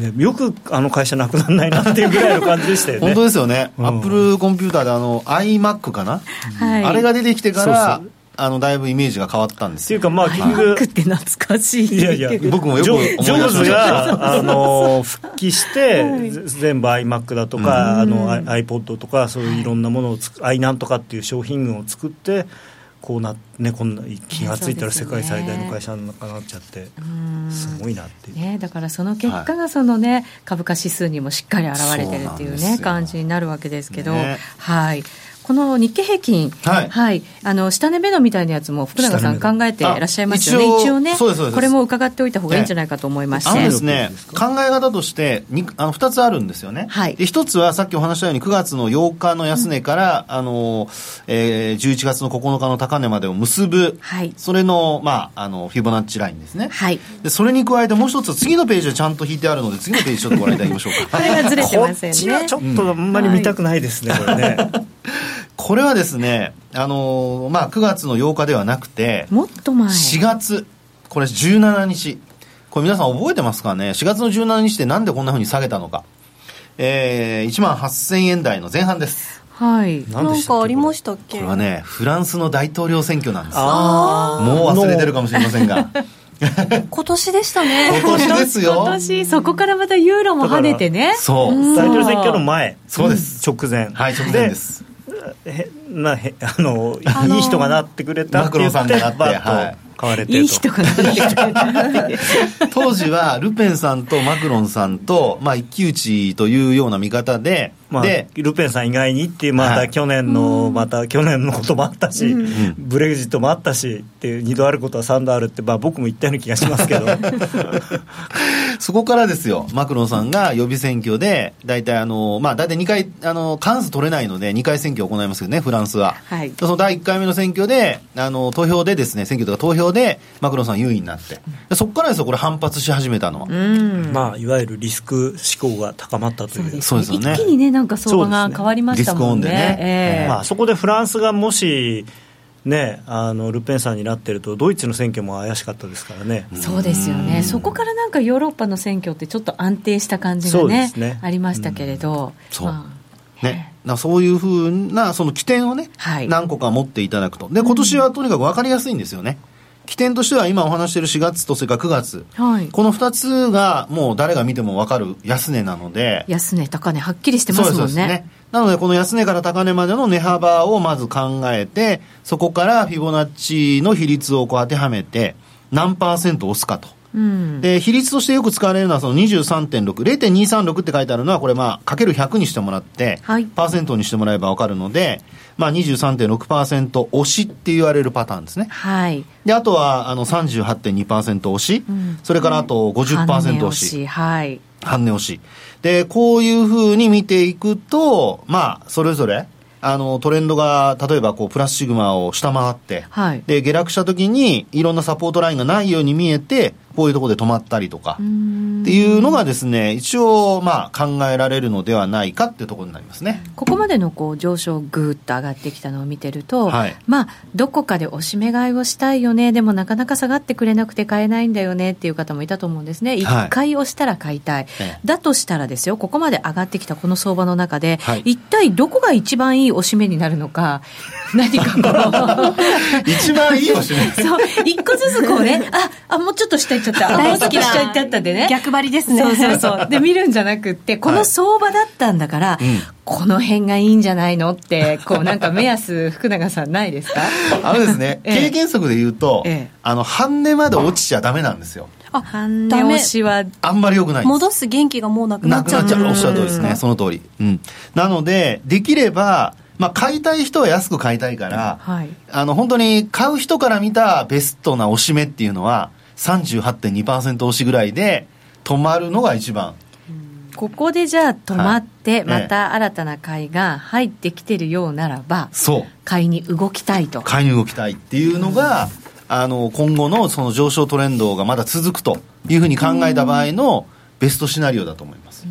ね、よくあの会社なくならないなっていうぐらいの感じでしたよね。
本当ですよね、アップルコンピューターであの iMac かな、はい、あれが出てきてからあのだいぶイメージが変わったんです
っていうかまあ
結局って懐かしい。い
やいや 僕もよく思いジョブズがあの復帰して、はい、全部 iMac だとか、うん、あの iPod とかそういういろんなものをつく、はい、iNan とかっていう商品群を作ってこうなねこんな気が付いたら世界最大の会社になっちゃって、すごいなって
ね、だからその結果がそのね、はい、株価指数にもしっかり表れてるっていうね感じになるわけですけど、ね、はいこの日経平均、はい、はい、あの下値目処みたいなやつも福永さん考えていらっしゃいますよね、一応ねこれも伺っておいた方がいいんじゃないかと思いまして、
ですね、考え方としてにあの2つあるんですよね、はい、で1つはさっきお話したように、9月の8日の安値から、うん、あのえー、11月の9日の高値までを結ぶ、はい、それの,、まあ、あのフィボナッチラインですね、はい、でそれに加えてもう一つ、次のページはちゃんと引いてあるので、次のページ、ちょっとご覧いただきましょうか。
これがずれてませんね。こっ
ちはちょっとあんまり見たくないですね、これね。
これはですね、あのー、まあ、9月の8日ではなくて、
もっと前。
4月、これ17日。これ皆さん覚えてますかね ?4 月の17日ってなんでこんなふうに下げたのか。えー、1万8000円台の前半です。
はい。
なんかありましたっけ？
これはね、フランスの大統領選挙なんですあもう忘れてるかもしれませんが。
今年でしたね。
今年ですよ。
今年、そこからまたユーロも跳ねてね。
そう。大統領選挙の前。
そうです。
直前。
はい、直前です。
へなへあのいい人がなってくれたって言ってバッと買われて
いい人がなってくれ
た。当時はルペンさんとマクロンさんと、まあ、一騎打ちというような見方で
まあ、ルペンさん以外にっていう、また去年の、はい、また去年のこともあったし、うん、ブレグジットもあったしっていう、2度あることは3度あるって、まあ、僕も言ったような気がしますけど
そこからですよ、マクロンさんが予備選挙で、大体あの、まあ、大体2回、あの過半数取れないので、2回選挙を行いますけどね、フランスは。はい、その第1回目の選挙で、あの投票でですね、選挙とか投票で、マクロンさん優位になって、そこからですよ、これ、反発し始めたのは。
まあ、いわゆるリスク思考が高まったという。
そうですよね。一気にね、なんか相場が変わりましたもんね。ね。
えー、まあ、そこでフランスがもし、ね、あのルペンさんになってると、ドイツの選挙も怪しかったですからね。
そうですよね、そこからなんかヨーロッパの選挙って、ちょっと安定した感じがね、ね。ありましたけれど、
そう。まあ、ね、そういうふうなその起点をね、はい、何個か持っていただくと、で今年はとにかく分かりやすいんですよね。起点としては今お話している4月とそれから9月、はい、この2つがもう誰が見ても分かる安値なので。
安値高値はっきりしてますもんね。ね。
なのでこの安値から高値までの値幅をまず考えてそこからフィボナッチの比率をこう当てはめて何パーセント押すかとうん、で比率としてよく使われるのはその23.6、0.236って書いてあるのは、これ、まあ、かける100にしてもらって、はい、パーセントにしてもらえば分かるので、まあ23.6%押しって言われるパターンですね。はい。で、あとは、あの38.2%押し、うん、それからあと50%押し。はい。半値押し。で、こういうふうに見ていくと、まあ、それぞれ、あのトレンドが例えばこうプラスシグマを下回って、はい、で下落した時にいろんなサポートラインがないように見えてこういうところで止まったりとかっていうのがですね一応まあ考えられるのではないかっていうところになりますね。
ここまでのこう上昇ぐーっと上がってきたのを見てると、はい、まあどこかでおしめ買いをしたいよねでもなかなか下がってくれなくて買えないんだよねっていう方もいたと思うんですね。一回押したら買いたい、はい、だとしたらですよここまで上がってきたこの相場の中で、はい、一体どこが一番いいおしめになるのか 何かこ
う。一番いいおしめ。
そう一個ずつこうねああもうちょっと下行っちゃった大好きなしちゃったってね。
逆張りですね。
そうそうそう。で見るんじゃなくってこの相場だったんだから、はいこの辺がいいんじゃないのってこうなんか目安福永さんないですか？
あのですね、ええ、経験則で言うと、ええ、あの半値まで落ちちゃダメなんですよ。
あ半値押しは
あんまりよくない
戻す元気がもうなくなっちゃう。
なくなっちゃう。おっしゃる通りですねその通り、うん、なのでできればまあ、買いたい人は安く買いたいから、はい、あの本当に買う人から見たベストな押し目っていうのは38.2%押しぐらいで止まるのが一番。
ここでじゃあ止まって、また新たな買いが入ってきてるようならば、そう。買いに動きたいと。
買いに動きたいっていうのが、あの今後のその上昇トレンドがまだ続くというふうに考えた場合のベストシナリオだと思います。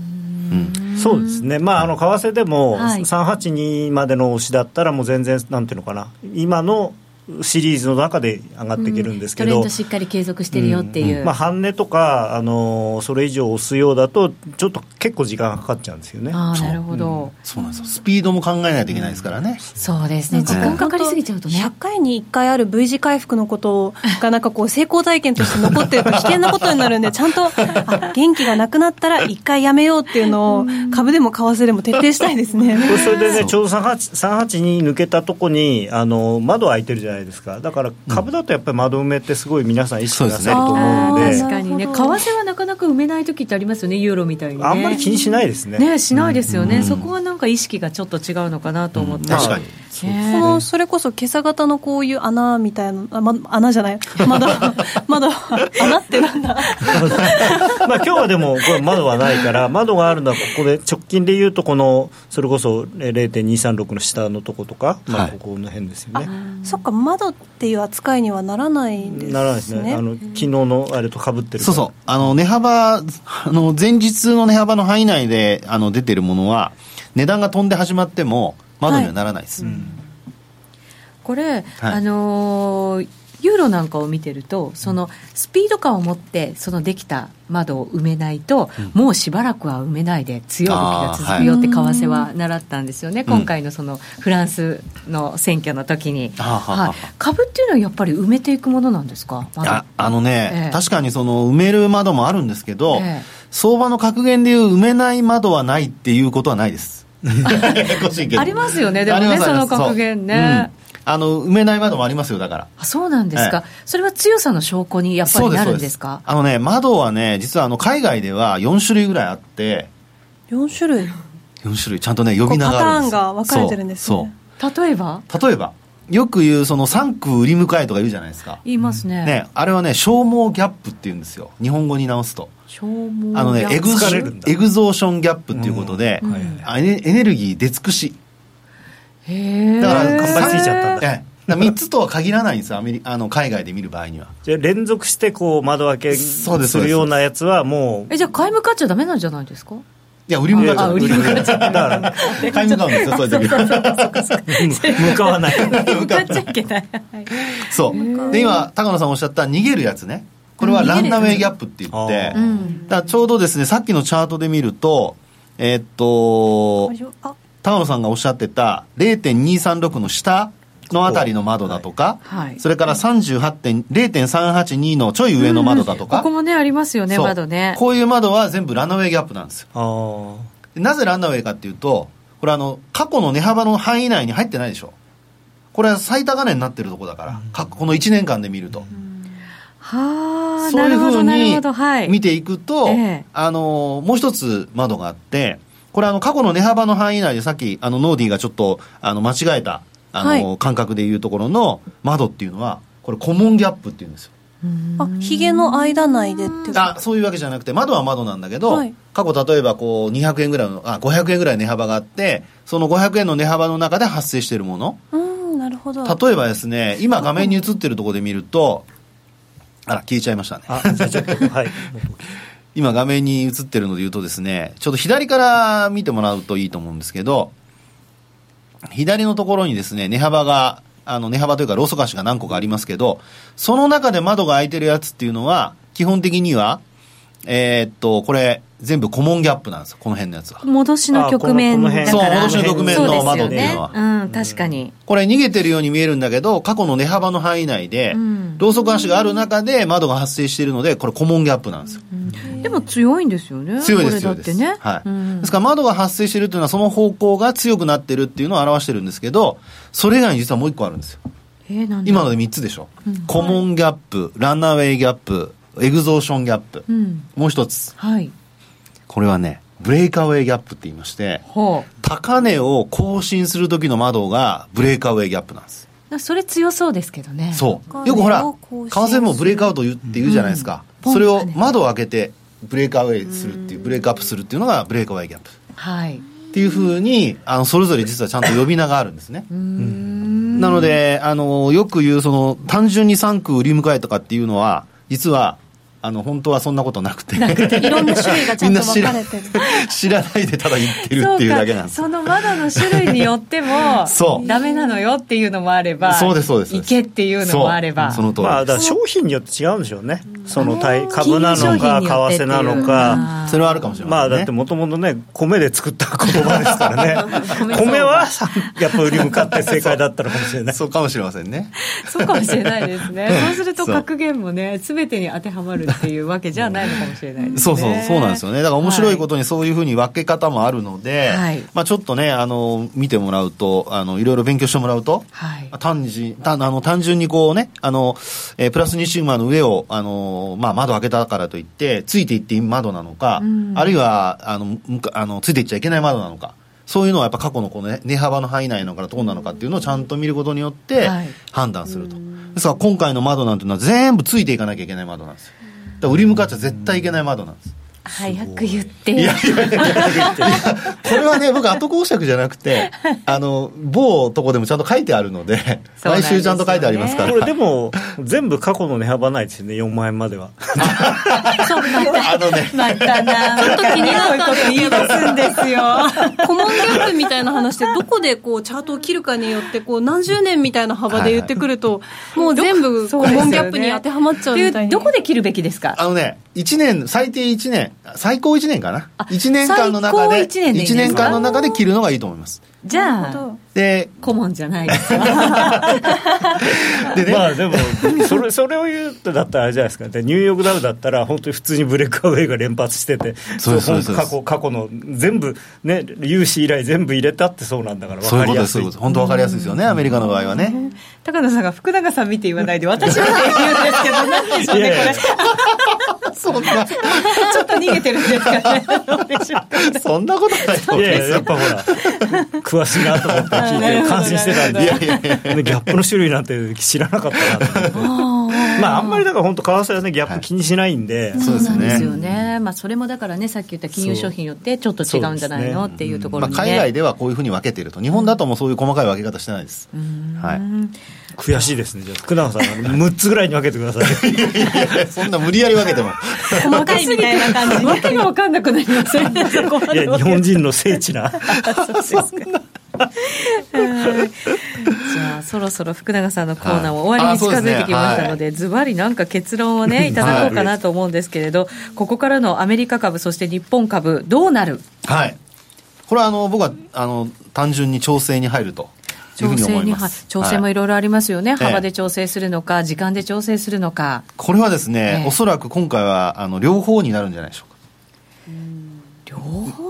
そうですね、まあ、あの為替でも382までの押しだったら、もう全然、なんていうのかな、今のシリーズの中で上がっていけるんですけど、
うん、トレンドしっかり継続してるよっていう、うん、
まあ、半値とかあのそれ以上押すようだとちょっと結構時間がかかっちゃうんですよね。
あなるほど、
うん、そうなんですよ。スピードも考えないといけないですからね、
そうですね。時間かかりすぎちゃうとね。
100回に1回ある V 字回復のことがなんかこう成功体験として残ってると危険なことになるんで ちゃんとあ元気がなくなったら1回やめようっていうのを株でも為替でも徹底したいですね。
それでねちょうど382抜けたとこにあの窓開いてるじゃないですか。だから株だとやっぱり窓埋めってすごい皆さん意識なさると思うんで、
確かにね。為替はなかなか埋めない時ってありますよね。ユーロみたいに、ね、
あんまり気にしないですね。
ねしないですよね、うん、そこはなんか意識がちょっと違うのかなと思って、うん、確かに。
そのそれこそ今朝型のこういう穴みたいなあ、ま、穴じゃない？窓窓 穴ってなんだ？
まあ今日はでもこれ窓はないから窓があるのはここで直近でいうとこのそれこそ0.236の下のとことか、まあ、ここの辺ですよね、はい、
そっか窓っていう扱いにはならないんですね。ならないですね。
あの昨日のあれとかぶってる
そうそう。あの値幅あの前日の値幅の範囲内であの出てるものは値段が飛んで始まっても窓にはならないです、はい。うん、
これ、はい、あのーユーロなんかを見てるとそのスピード感を持ってそのできた窓を埋めないと、うん、もうしばらくは埋めないで強い動きが続くよって為替は習ったんですよね、今回のそのフランスの選挙の時に、はい、株っていうのはやっぱり埋めていくものなんですか？
ああのね、ええ、確かにその埋める窓もあるんですけど、え、相場の格言でいう埋めない窓はないっていうことはないです
ありますよね。でもねその格言ね、
あの埋めない窓もありますよ、だから。
あそうなんですか、ええ、それは強さの証拠にやっぱりなるんですか？
あのね、窓はね、実はあの海外では4種類ぐらいあって、
4種類
？4種類。ちゃんとね呼び名があるんです
パターンが分かれてるんですね。
例えば？
例えばよく言うその3区売り迎えとか言うじゃないですか。
言いますね。
ねあれはね消耗ギャップっていうんですよ。日本語に直すと。
消耗
あのねエグエグゾーションギャップっていうことで、
うん。
エネエネルギー出尽くし。
へえ
だから
頑張りついちゃったんだ。
ええ。だ3つとは限らないんですよアメリあの海外で見る場合には。
じゃあ連続してこう窓開け
そうです
す。るようなやつはもう
えじゃあ買い向かっちゃダメなんじゃないですか？
いや売り向かっちゃう
あ売り向かっちゃう
だから
買い向かうんですよそういう時
向かわない。
向かっちゃいけない。
そう。で今高野さんおっしゃった逃げるやつね。これはランナウェイギャップって言って、
うん。
だちょうどですねさっきのチャートで見るとえーっと
あ
高野さんがおっしゃってた0.236の下のあたりの窓だとか、
はい。
それから38.0.382のちょい上の窓だとか、
ここもねありますよね窓ね。
こういう窓は全部ランナウェイギャップなんですよ。なぜランナウェイかっていうとこれあの過去の値幅の範囲内に入ってないでしょ。これは最高値になってるとこだから、かこの1年間で見ると、
はあ
そう
ないるほ
うふうに
どなるほど。はい。
見ていくと、
ええ。
あのもう一つ窓があってこれあの過去の値幅の範囲内でさっきあのノーディーがちょっとあの間違えたあの、
は
感覚でいうところの窓っていうのはこれコモンギャップっていうんですよ。
あひげの間内でって
あそういうわけじゃなくて窓は窓なんだけど、
はい。
過去例えばこう200円ぐらいのあ500円ぐらい値幅があってその500円の値幅の中で発生しているもの。
うんなるほど。
例えばですね今画面に映ってるところで見るとあら消えちゃいましたね。
ああじゃあちょっとはい。
今画面に映ってるので言うとですねちょっと左から見てもらうといいと思うんですけど左のところにですね値幅があの値幅というかローソク足が何個かありますけどその中で窓が開いてるやつっていうのは基本的にはえーっとこれ全部コモンギャップなんですよこの辺のやつは。
戻しの局面だ
そう戻しの局面の窓っていうのは。
そうねうん確かに。
これ逃げてるように見えるんだけど過去の値幅の範囲内で、
うん。
ローソク足がある中で窓が発生しているのでこれコモンギャップなんですよ。
でも強いんですよね
強いです
これだってね。
はい。
うん。
ですから窓が発生しているというのはその方向が強くなってるっていうのを表してるんですけどそれ以外に実はもう一個あるんですよ。
えーなんだ
今ので3つでしょ、コモンギャップランナーウェイギャップエグゾーションギャップ、
うん。
もう一つ。
はい
これはねブレイカーウェイギャップって言いまして
ほ
高値を更新する時の窓がブレイカーウェイギャップなんです。
うそれ強そうですけどね。
そう。よくほら為替もブレイクアウト言うって言うじゃないですか、
うん
それを窓を開けてブレイクアウェイするっていうブレイクアップするっていうのがブレイクアウェイギャップ。
はい。
っていうふうにあのそれぞれ実はちゃんと呼び名があるんですね。
うーん。
なのであのよく言うその単純に3区売り迎えとかっていうのは実はあの本当はそんなことなくて。
いろんな種類がちゃんと分かれてる。
知らないでただ言ってるっていうだけなんです。
その窓の種類によっても
そう。
ダメなのよっていうのもあれば
そうですそうです。
いけっていうのもあれば。
その通り。
まあ、だ商品によって違うんでしょうね、その株なの
金融商
か、為
品によってっていう。
替なのか、
それはあるかもしれませんね。
まあだってもともとね、米で作った言葉ですからね、
米
米はさやっぱ売り向かって正解だったのかもしれない。
そうかもしれませんね。
そうかもしれないですね。そうすると
そう。
格言もね全てに当てはまるっていうわけじゃないのかもしれないですね
そうそう、そうなんですよね。だから面白いことにそういうふうに分け方もあるので、
はい
まあちょっとね、あの、見てもらうと、あの、いろいろ勉強してもらうと、
はい
単純単あの単純にこうね、あの、えープラス2シグマの上を、あの、まあ窓開けたからといって、ついていっていい窓なのか、
うん
あるいは、あの、あの、ついていっちゃいけない窓なのか、そういうのはやっぱ過去のこの、ね、値幅の範囲内なのかどうなのかっていうのをちゃんと見ることによって
はい
判断すると。ですから今回の窓なんていうのは全部ついていかなきゃいけない窓なんですよ。売り向かっちゃ絶対いけない窓なんです。
早く言って。
いやいやいやいやこれはね、僕、後講釈じゃなくて、あの、某とこでもちゃんと書いてあるので、
ですよね。
週ちゃんと書いてありますから。
これでも、全部過去の値幅ないですよね、4万円までは。
そうまた
あのね、
またな。ちょっと気になること言い出すんですよ。
コモンギャップみたいな話ってどこでこうチャートを切るかによってこう何十年みたいな幅で言ってくるともう全部コモンギャップに当てはまっちゃうみたいに。
どこで切るべきですか？
あのね、1年、最低1年、最高1年かな？1年間の中で、
最高一年
間の中で切るのがいいと思います。
じゃあ
で、
顧問じゃないですか。
でね、
まあでも、それそれを言うとだったらあれじゃないですか、でニューヨークダウだったら、本当に普通にブレイクアウェイが連発してて、
そうそう
過去過去の全部、ね、融資以来全部入れたってそうなんだから、分かりやすい。
そういうこと。です。本当わかりやすいですよね、アメリカの場合はね。
高野さんが福永さん見て言わないで私見て言うんですけど何でしょうねこれ
そんな。ち
ょっと逃げてるんですかね。
そんなことないと思
いやいや、やっぱほら、詳しいなと思って聞いて、感心してたんで、いやいやギャップの種類なんて知らなかったなと思って。まあ、あんまりだから本当、為替はね、ギャップ気にしないんで、
そうなんですよね、まあ、それもだからね、さっき言った金融商品によって、ちょっと違うんじゃないの、っていうところに、
ね、まあ、海外ではこういうふうに分けてると、日本だともうそういう細かい分け方してないです。はい
悔しいですね、じゃあ、福永さん、6つぐらいに分けてください。
そんな無理やり分けても。
細かいみたいな感じ、わけが分かんなくなりません、い
や、日本人の聖地な。そうですか
じゃあそろそろ福永さんのコーナーも終わりに近づいてきましたので、ズバリなんか結論をね、いただこうかなと思うんですけれど、ここからのアメリカ株、そして日本株、どうなる？
はい。これはあの僕はあの単純に調整に入ると調整に
調整もい。ろいろありますよね、はい、幅で調整するのか、時間で調整するのか。
これはですね、ええ、おそらく今回はあの両方になるんじゃないでしょうか。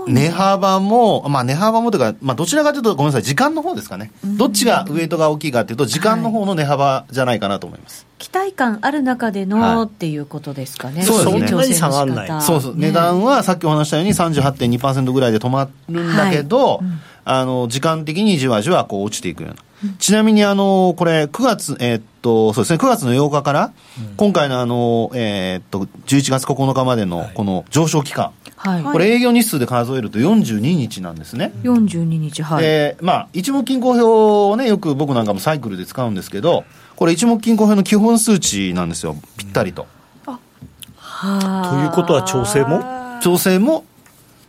値幅も、まあ、値幅もというか、まあ、どちらかというと、ごめんなさい、時間の方ですかね、どっちがウエイトが大きいかというと、時間の方の値幅じゃないかなと思います、
はい、期待感ある中での、はい、っていうことですかね、
そう
ですね、下がらない、
そうそう、ね、値段はさっきお話したように38.2%ぐらいで止まるんだけど、はい。うん、あの時間的にじわじわこう落ちていくような。ちなみにあの、これ、9月、えー、っと、そうですね、9月の8日から、うん、今回のあの、えー、っと、11月9日までのこの上昇期間、はい、これ営業日数で数えると42日なんですね。
42日、はい。
で、まあ、一目均衡表をね、よく僕なんかもサイクルで使うんですけど、これ一目均衡表の基本数値なんですよ、ぴったりと。
あはということは調整も？
調整も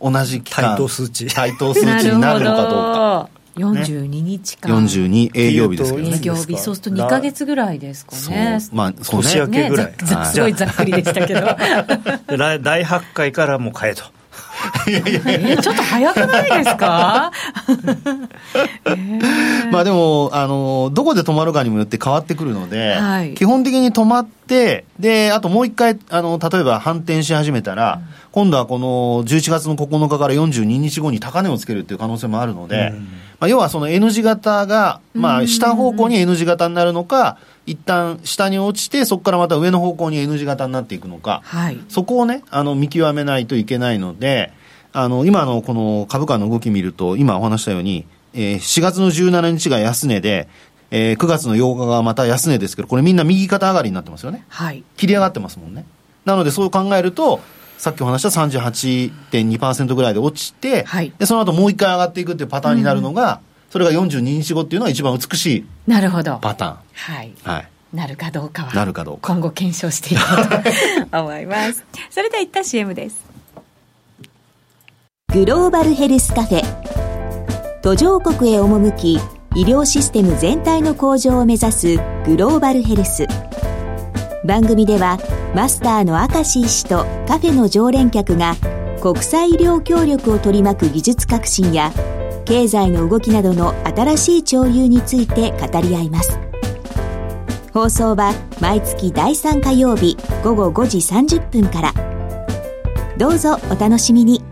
同じ期間。
対等数値。
対等数値になるのかどうか。
42日。間、
ね、42営業日ですけどね。
営業日。そうすると2か月ぐらいですかね。
まあそうね。年明けぐらい、ね、
すごいざっくりでしたけど。
第8回からもう買えと
いやいやえー、ちょっと早くないですか、
えー、まあでもあのどこで止まるかにもよって変わってくるので、はい、基本的に止まってであともう一回あの例えば反転し始めたら、うん、今度はこの11月の9日から42日後に高値をつけるっていう可能性もあるので、うん、まあ、要はその N 字型が、まあ、下方向に N 字型になるのか、一旦下に落ちて、そこからまた上の方向に N 字型になっていくのか、はい、そこをね、あの見極めないといけないので、あの今のこの株価の動き見ると、今お話したように、えー、4月の17日が安値で、えー、9月の8日がまた安値ですけど、これみんな右肩上がりになってますよね。はい。切り上がってますもんね。なのでそう考えると、さっきお話した38.2%ぐらいで落ちて、はい、でその後もう一回上がっていくっていうパターンになるのが、うんそれが42日後っていうのが一番美しいなるほどパターン。
はい。はい。なるかどうかは
なるかどう
か今後検証していこうと思いますそれでは一旦 CM です
グローバルヘルスカフェ。途上国へ赴き医療システム全体の向上を目指すグローバルヘルス。番組ではマスターの明石医師とカフェの常連客が国際医療協力を取り巻く技術革新や経済の動きなどの新しい潮流について語り合います。放送は毎月第3火曜日午後5時30分から。どうぞお楽しみに。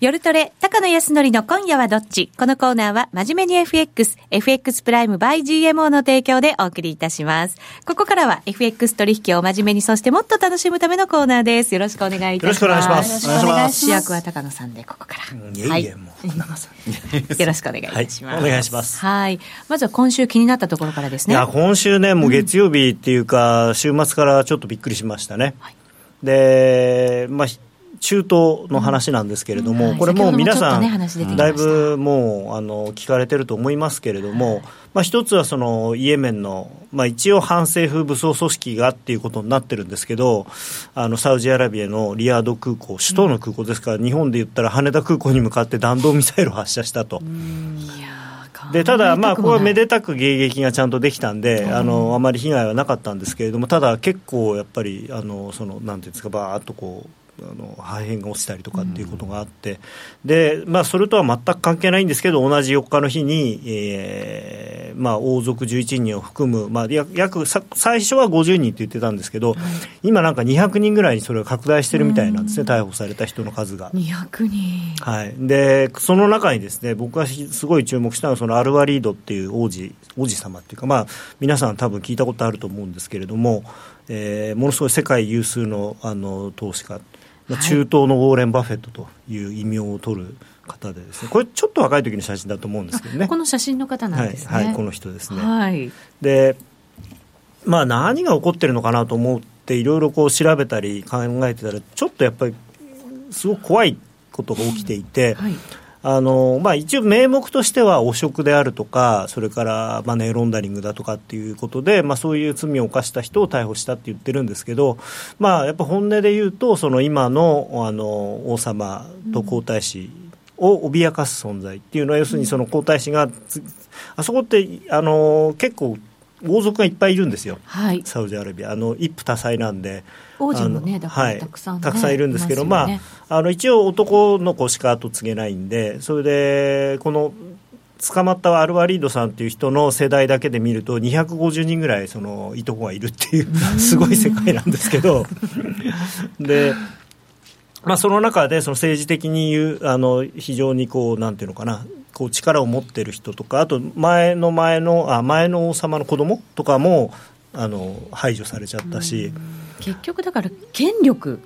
夜トレ、高野康則の今夜はどっち？このコーナーは、真面目に FX、FX プライム by GMO の提供でお送りいたします。ここからは FX 取引を真面目に、そしてもっと楽しむためのコーナーです。よろしくお願いいたします。よろしくお願いします。
よろしくお願いしま
す。主役は高野さんで、ここから。い
えいえ、もう、高野さ
ん。よろしくお願いいたします。
はい、お願いします。
はい。まずは今週気になったところからですね。い
や、今週ね、もう月曜日っていうか、週末からちょっとびっくりしましたね。はい、で、まあ、中東の話なんですけれども、うんこれも皆さん、ね、だいぶもうあの聞かれてると思いますけれども、はい、まあ、一つはそのイエメンの、まあ、一応反政府武装組織がっていうことになってるんですけど、あのサウジアラビアのリヤード空港、首都の空港ですから、うん、日本で言ったら羽田空港に向かって弾道ミサイルを発射したと。でただ、まあ、ここはめでたく迎撃がちゃんとできたんで、あのあまり被害はなかったんですけれども、ただ、結構やっぱり、あのそのなんていうんですか、ばーっとこう。あの破片が落ちたりとかっていうことがあって、うん、でまあ、それとは全く関係ないんですけど、同じ4日の日に、えーまあ、王族11人を含む、まあ、約最初は50人って言ってたんですけど、はい、今、なんか200人ぐらいにそれが拡大してるみたいなんですね、うん、逮捕された人の数が。
200人、
はい、でその中にですね僕がすごい注目したのは、そのアルワリードっていう王子王子様っていうか、まあ、皆さん、多分聞いたことあると思うんですけれども、えー、ものすごい世界有数のあの投資家。中東のウォーレン・バフェットという異名を取る方でですねこれちょっと若い時の写真だと思うんですけどね。
この写真の方なんですね、
はい、はい、この人ですね、
はい、
でまあ何が起こってるのかなと思っていろいろこう調べたり考えてたらちょっとやっぱりすごく怖いことが起きていて、はいあのまあ、一応、名目としては汚職であるとか、それからマネーロンダリングだとかっていうことで、まあ、そういう罪を犯した人を逮捕したって言ってるんですけど、まあ、やっぱ本音で言うと、その今のあの王様と皇太子を脅かす存在っていうのは、要するにその皇太子が、あそこってあの結構、王族がいっぱいいるんですよ、
はい、
サウジアラビア、あの一夫多妻なんで。
王子もね、だからたくさん、ね
はい、たくさんいるんですけど、ま、ね、まあ、あの一応、男の子しか後継げないんで、それで、この捕まったアルワリードさんっていう人の世代だけで見ると、250人ぐらいそのいとこがいるっていう、すごい世界なんですけど、で、まあ、その中でその政治的に言うあの非常にこうなんていうのかなこう力を持ってる人とかあと前の前のあ前の王様の子供とかもあの排除されちゃったし。
結局だから権力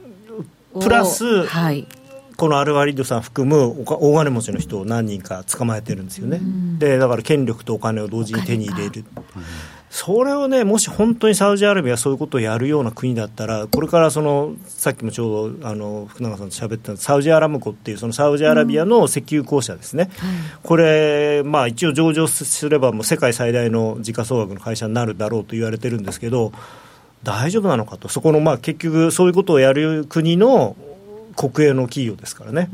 プラス、
はい、
このアルワリドさん含む大金持ちの人を何人か捕まえてるんですよね、でだから権力とお金を同時に手に入れる。それをね、もし本当にサウジアラビアがそういうことをやるような国だったら、これからそのさっきもちょうどあの福永さんと喋ったサウジアラムコっていうそのサウジアラビアの石油公社ですね、うん。はい、これ、まあ、一応上場すればもう世界最大の時価総額の会社になるだろうと言われてるんですけど、大丈夫なのかと、そこのまあ結局、そういうことをやる国の国営の企業ですからね。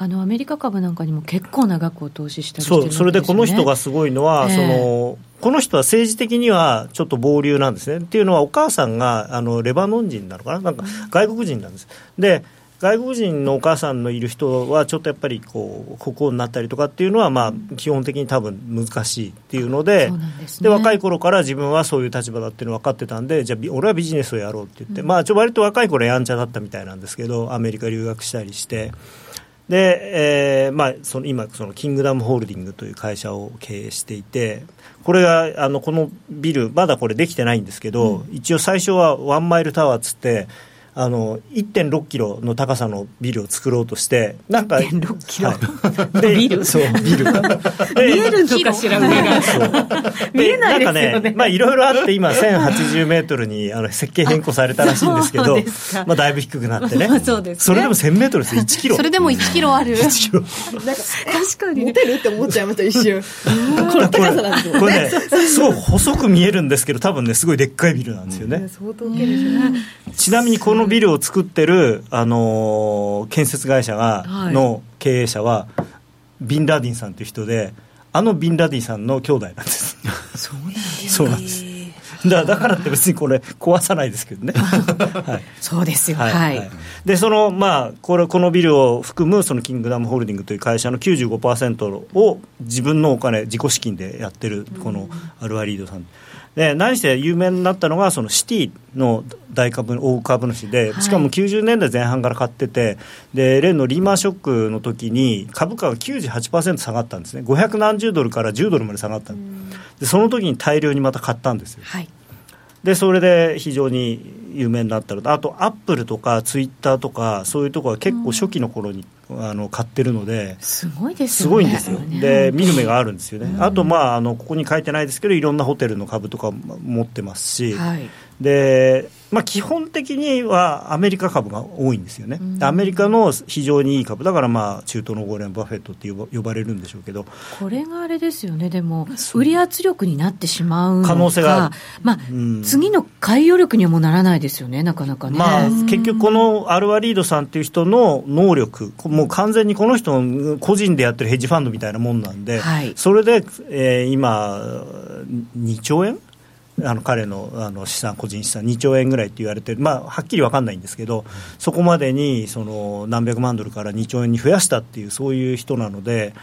あのアメリカ株なんかにも結構な額を投資したり
してる、ね、そうそれでこの人がすごいのは、えー、そのこの人は政治的にはちょっと暴流なんですね。っていうのは、お母さんがあのレバノン人なのかな、なんか外国人なんです。で外国人のお母さんのいる人はちょっとやっぱりこう国王になったりとかっていうのはまあ基本的に多分難しいっていうのでで、若い頃から自分はそういう立場だっていうの分かってたんでじゃあ俺はビジネスをやろうって言って、うん、まあちょ割と若い頃やんちゃだったみたいなんですけどアメリカ留学したりして。で、えーまあ、その今そのキングダムホールディングという会社を経営していてこれがあのこのビルまだこれできてないんですけど、うん、一応最初はワンマイルタワーっつってあの1.6キロの高さのビルを作ろうとして
なんか1.6キロ、
はい、ビル？そうビル。
見えるのかしら上が。見えないですよね。なんかね
まあいろいろあって今1080メートルにあの設計変更されたらしいんですけどまあだいぶ低くなってね。
そうです、ね、
それでも1000メートルです1キロ。
それでも1キロある。
1キロ。
なんか確かに持てるって思っちゃいました一瞬。この高さなんですよ
これねすごい細く見えるんですけど多分ねすごいでっかいビルなんですよね、
相当大きいですね。
ちなみにこのビルを作ってる、あのー、建設会社が、はい、の経営者はビンラディンさんという人であのビンラディンさんの兄弟なんです。
そうなんです
そうなんです。だだからって別にこれ壊さないですけどね、
はい、そうですよ。はい、はい、
でそのまあこれこのビルを含むそのキングダムホールディングという会社の95%を自分のお金自己資金でやってるこのアルワリードさん、で何して有名になったのがそのシティの大株大株主でしかも90年代前半から買っててで例のリーマンショックの時に株価が98%下がったんですね。500何十ドルから10ドルまで下がったでその時に大量にまた買ったんですよ、
はい、
でそれで非常に有名になったの。とあとアップルとかツイッターとかそういうところは結構初期の頃にあの買ってるのです
ごいです、
ね、すごいんですよ、で見る目があるんですよね、あと、まあ、あのここに書いてないですけどいろんなホテルの株とか持ってますし、
はい、
でまあ、基本的にはアメリカ株が多いんですよね、アメリカの非常にいい株、だからまあ中東のウォーレン・バフェットって呼ばれるんでしょうけど、
これがあれですよね、でも、売り圧力になってしまう
可能性が
まあ、うん、次の買い余力にはもうならないですよね、なかなかね。
まあ、結局、このアルワリードさんっていう人の能力、もう完全にこの人、個人でやってるヘッジファンドみたいなもんなんで、はい、それで、えー、今、2兆円あの彼のあの資産、個人資産、2兆円ぐらいって言われてる、まあ、はっきり分かんないんですけど、そこまでにその何百万ドルから2兆円に増やしたっていう、そういう人なので、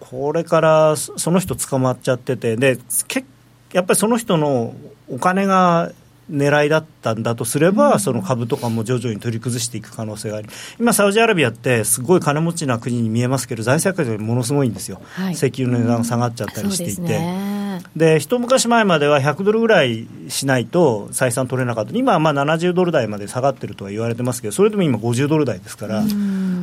これからその人捕まっちゃってて、でけやっぱりその人のお金が狙いだったんだとすれば、その株とかも徐々に取り崩していく可能性があり、今、サウジアラビアってすごい金持ちな国に見えますけど、財政赤字ものすごいんですよ、はい、石油の値段が下がっちゃったりしていて。で一昔前までは100ドルぐらいしないと採算取れなかった、今はまあ70ドル台まで下がってるとは言われてますけど、それでも今、50ドル台ですから、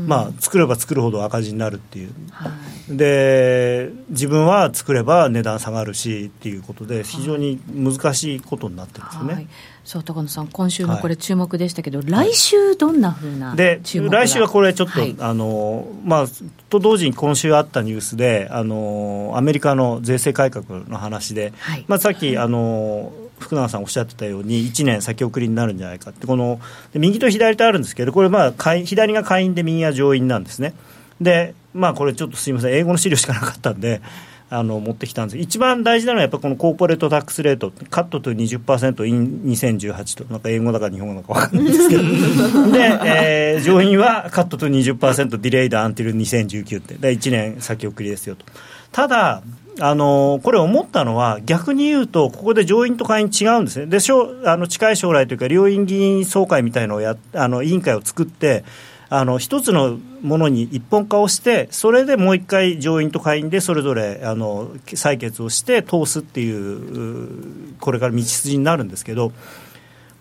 まあ、作れば作るほど赤字になるっていう、はい、で自分は作れば値段下がるしっていうことで、非常に難しいことになってるんですよね。はい
そう高野さん、今週のこれ、注目でしたけど、はい、来週、どんなふうなで
来週はこれ、ちょっと、はい、あのまあ、と同時に今週あったニュースで、あのアメリカの税制改革の話で、はい、まあ、さっき、あの福永さんおっしゃってたように、1年先送りになるんじゃないかって、この右と左とあるんですけど、これ、まあ、左が下院で右が上院なんですね。でまあ、これちょっとすみません、英語の資料しかなかったんで、あの持ってきたんです。一番大事なのはやっぱこのコーポレートタックスレートカットと20%イン2018と。なんか英語だか日本語だか分かんないですけど。で、えー、上院はカットと20%ディレイドアンティル2019って。で1年先送りですよと。ただあのこれ思ったのは逆に言うとここで上院と下院違うんですね。でしょあの近い将来というか両院議員総会みたいのをやあの委員会を作ってあの一つのものに一本化をして、それでもう一回、上院と下院でそれぞれあの採決をして通すっていう、これから道筋になるんですけど、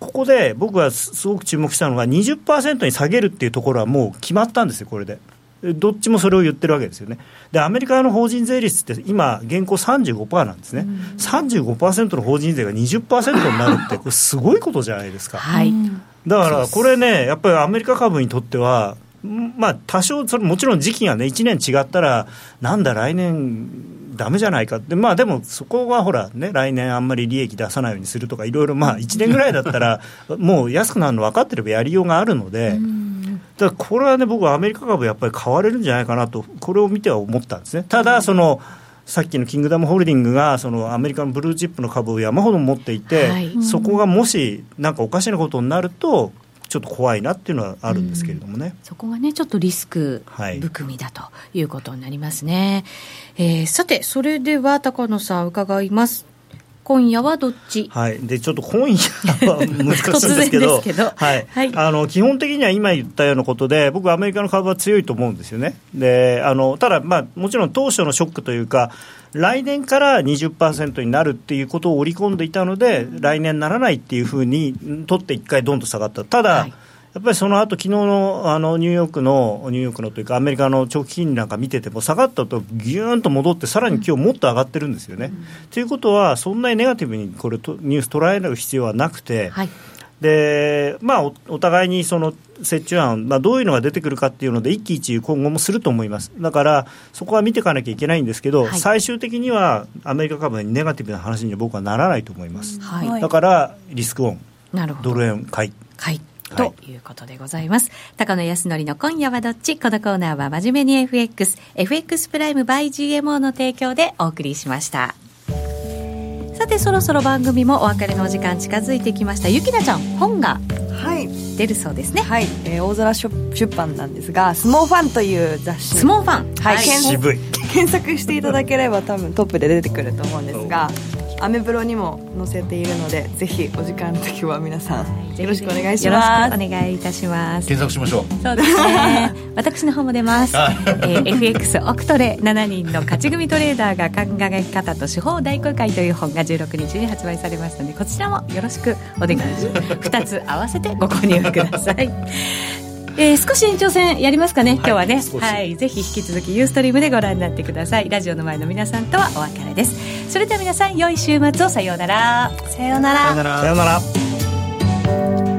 ここで僕はすごく注目したのが、20%に下げるっていうところはもう決まったんですよ、これで。どっちもそれを言ってるわけですよね。で、アメリカの法人税率って今、現行35%なんですね。うん、35%の法人税が20%になるって、これ、すごいことじゃないですか。はい、だから、これね、やっぱりアメリカ株にとっては、まあ、多少、それもちろん時期がね、1年違ったら、なんだ、来年、だめじゃないかって、まあでも、そこはほら、ね、来年あんまり利益出さないようにするとか、いろいろ、まあ、1年ぐらいだったら、もう安くなるの分かってればやりようがあるので。だこれはね、僕はアメリカ株、やっぱり買われるんじゃないかなと、これを見ては思ったんですね。ただその、さっきのキングダムホールディングがそのアメリカのブルーチップの株を山ほど持っていて、はい、そこがもしなんかおかしなことになるとちょっと怖いなっていうのはあるんですけれどもね、
そこがねちょっとリスク含みだということになりますね、はい、えー、さてそれでは高野さん伺います今夜はどっち、
はい、でちょっと今夜は難しいんですけどはい。はい、あの基本的には今言ったようなことで僕はアメリカの株は強いと思うんですよね。であのただ、まあ、もちろん当初のショックというか来年から20%になるっていうことを織り込んでいたので来年ならないっていうふうに取って1回どんと下がった。ただ、はいやっぱりその後昨日のあのニューヨークのニューヨークのというかアメリカの長期金利なんか見てても下がったとぎゅーんと戻ってさらに今日もっと上がってるんですよね。と、うん、いうことはそんなにネガティブにこれニュース捉える必要はなくて。はいでまあお、お互いにその折衷案、まあ、どういうのが出てくるかっていうので、一喜一憂、今後もすると思います、だからそこは見ていかなきゃいけないんですけど、はい、最終的にはアメリカ株にネガティブな話には僕はならないと思います、はい、だからリスクオン、ドル円買い。
買いということでございます。高野康則の今夜はどっち？このコーナーは真面目に FX、FX プライム by GMO の提供でお送りしました。さてそろそろ番組もお別れのお時間近づいてきました。ゆきなちゃん本が出るそうですね。
はい、えー、大空出版なんですが「スモーファン」という雑誌。
スモーファン。
はい、はい、
検索していただければ多分トップで出てくると思うんですがアメブロにも載せているのでぜひお時間の時は皆さんよろしくお願いします。
よろしくお願いいたします。
検索しましょ
う。そうですね。私の方も出ます、えー、FX オクトレ7人の勝ち組トレーダーが考え方と手法大公開という本が16日に発売されましたのでこちらもよろしくお願いします。2つ合わせてご購入ください。えー、少し延長戦やりますかね、今日はね、はい、ぜひ引き続きユーストリームでご覧になってください。ラジオの前の皆さんとはお別れです。それでは皆さん良い週末を。さようなら。
さようなら。
さようなら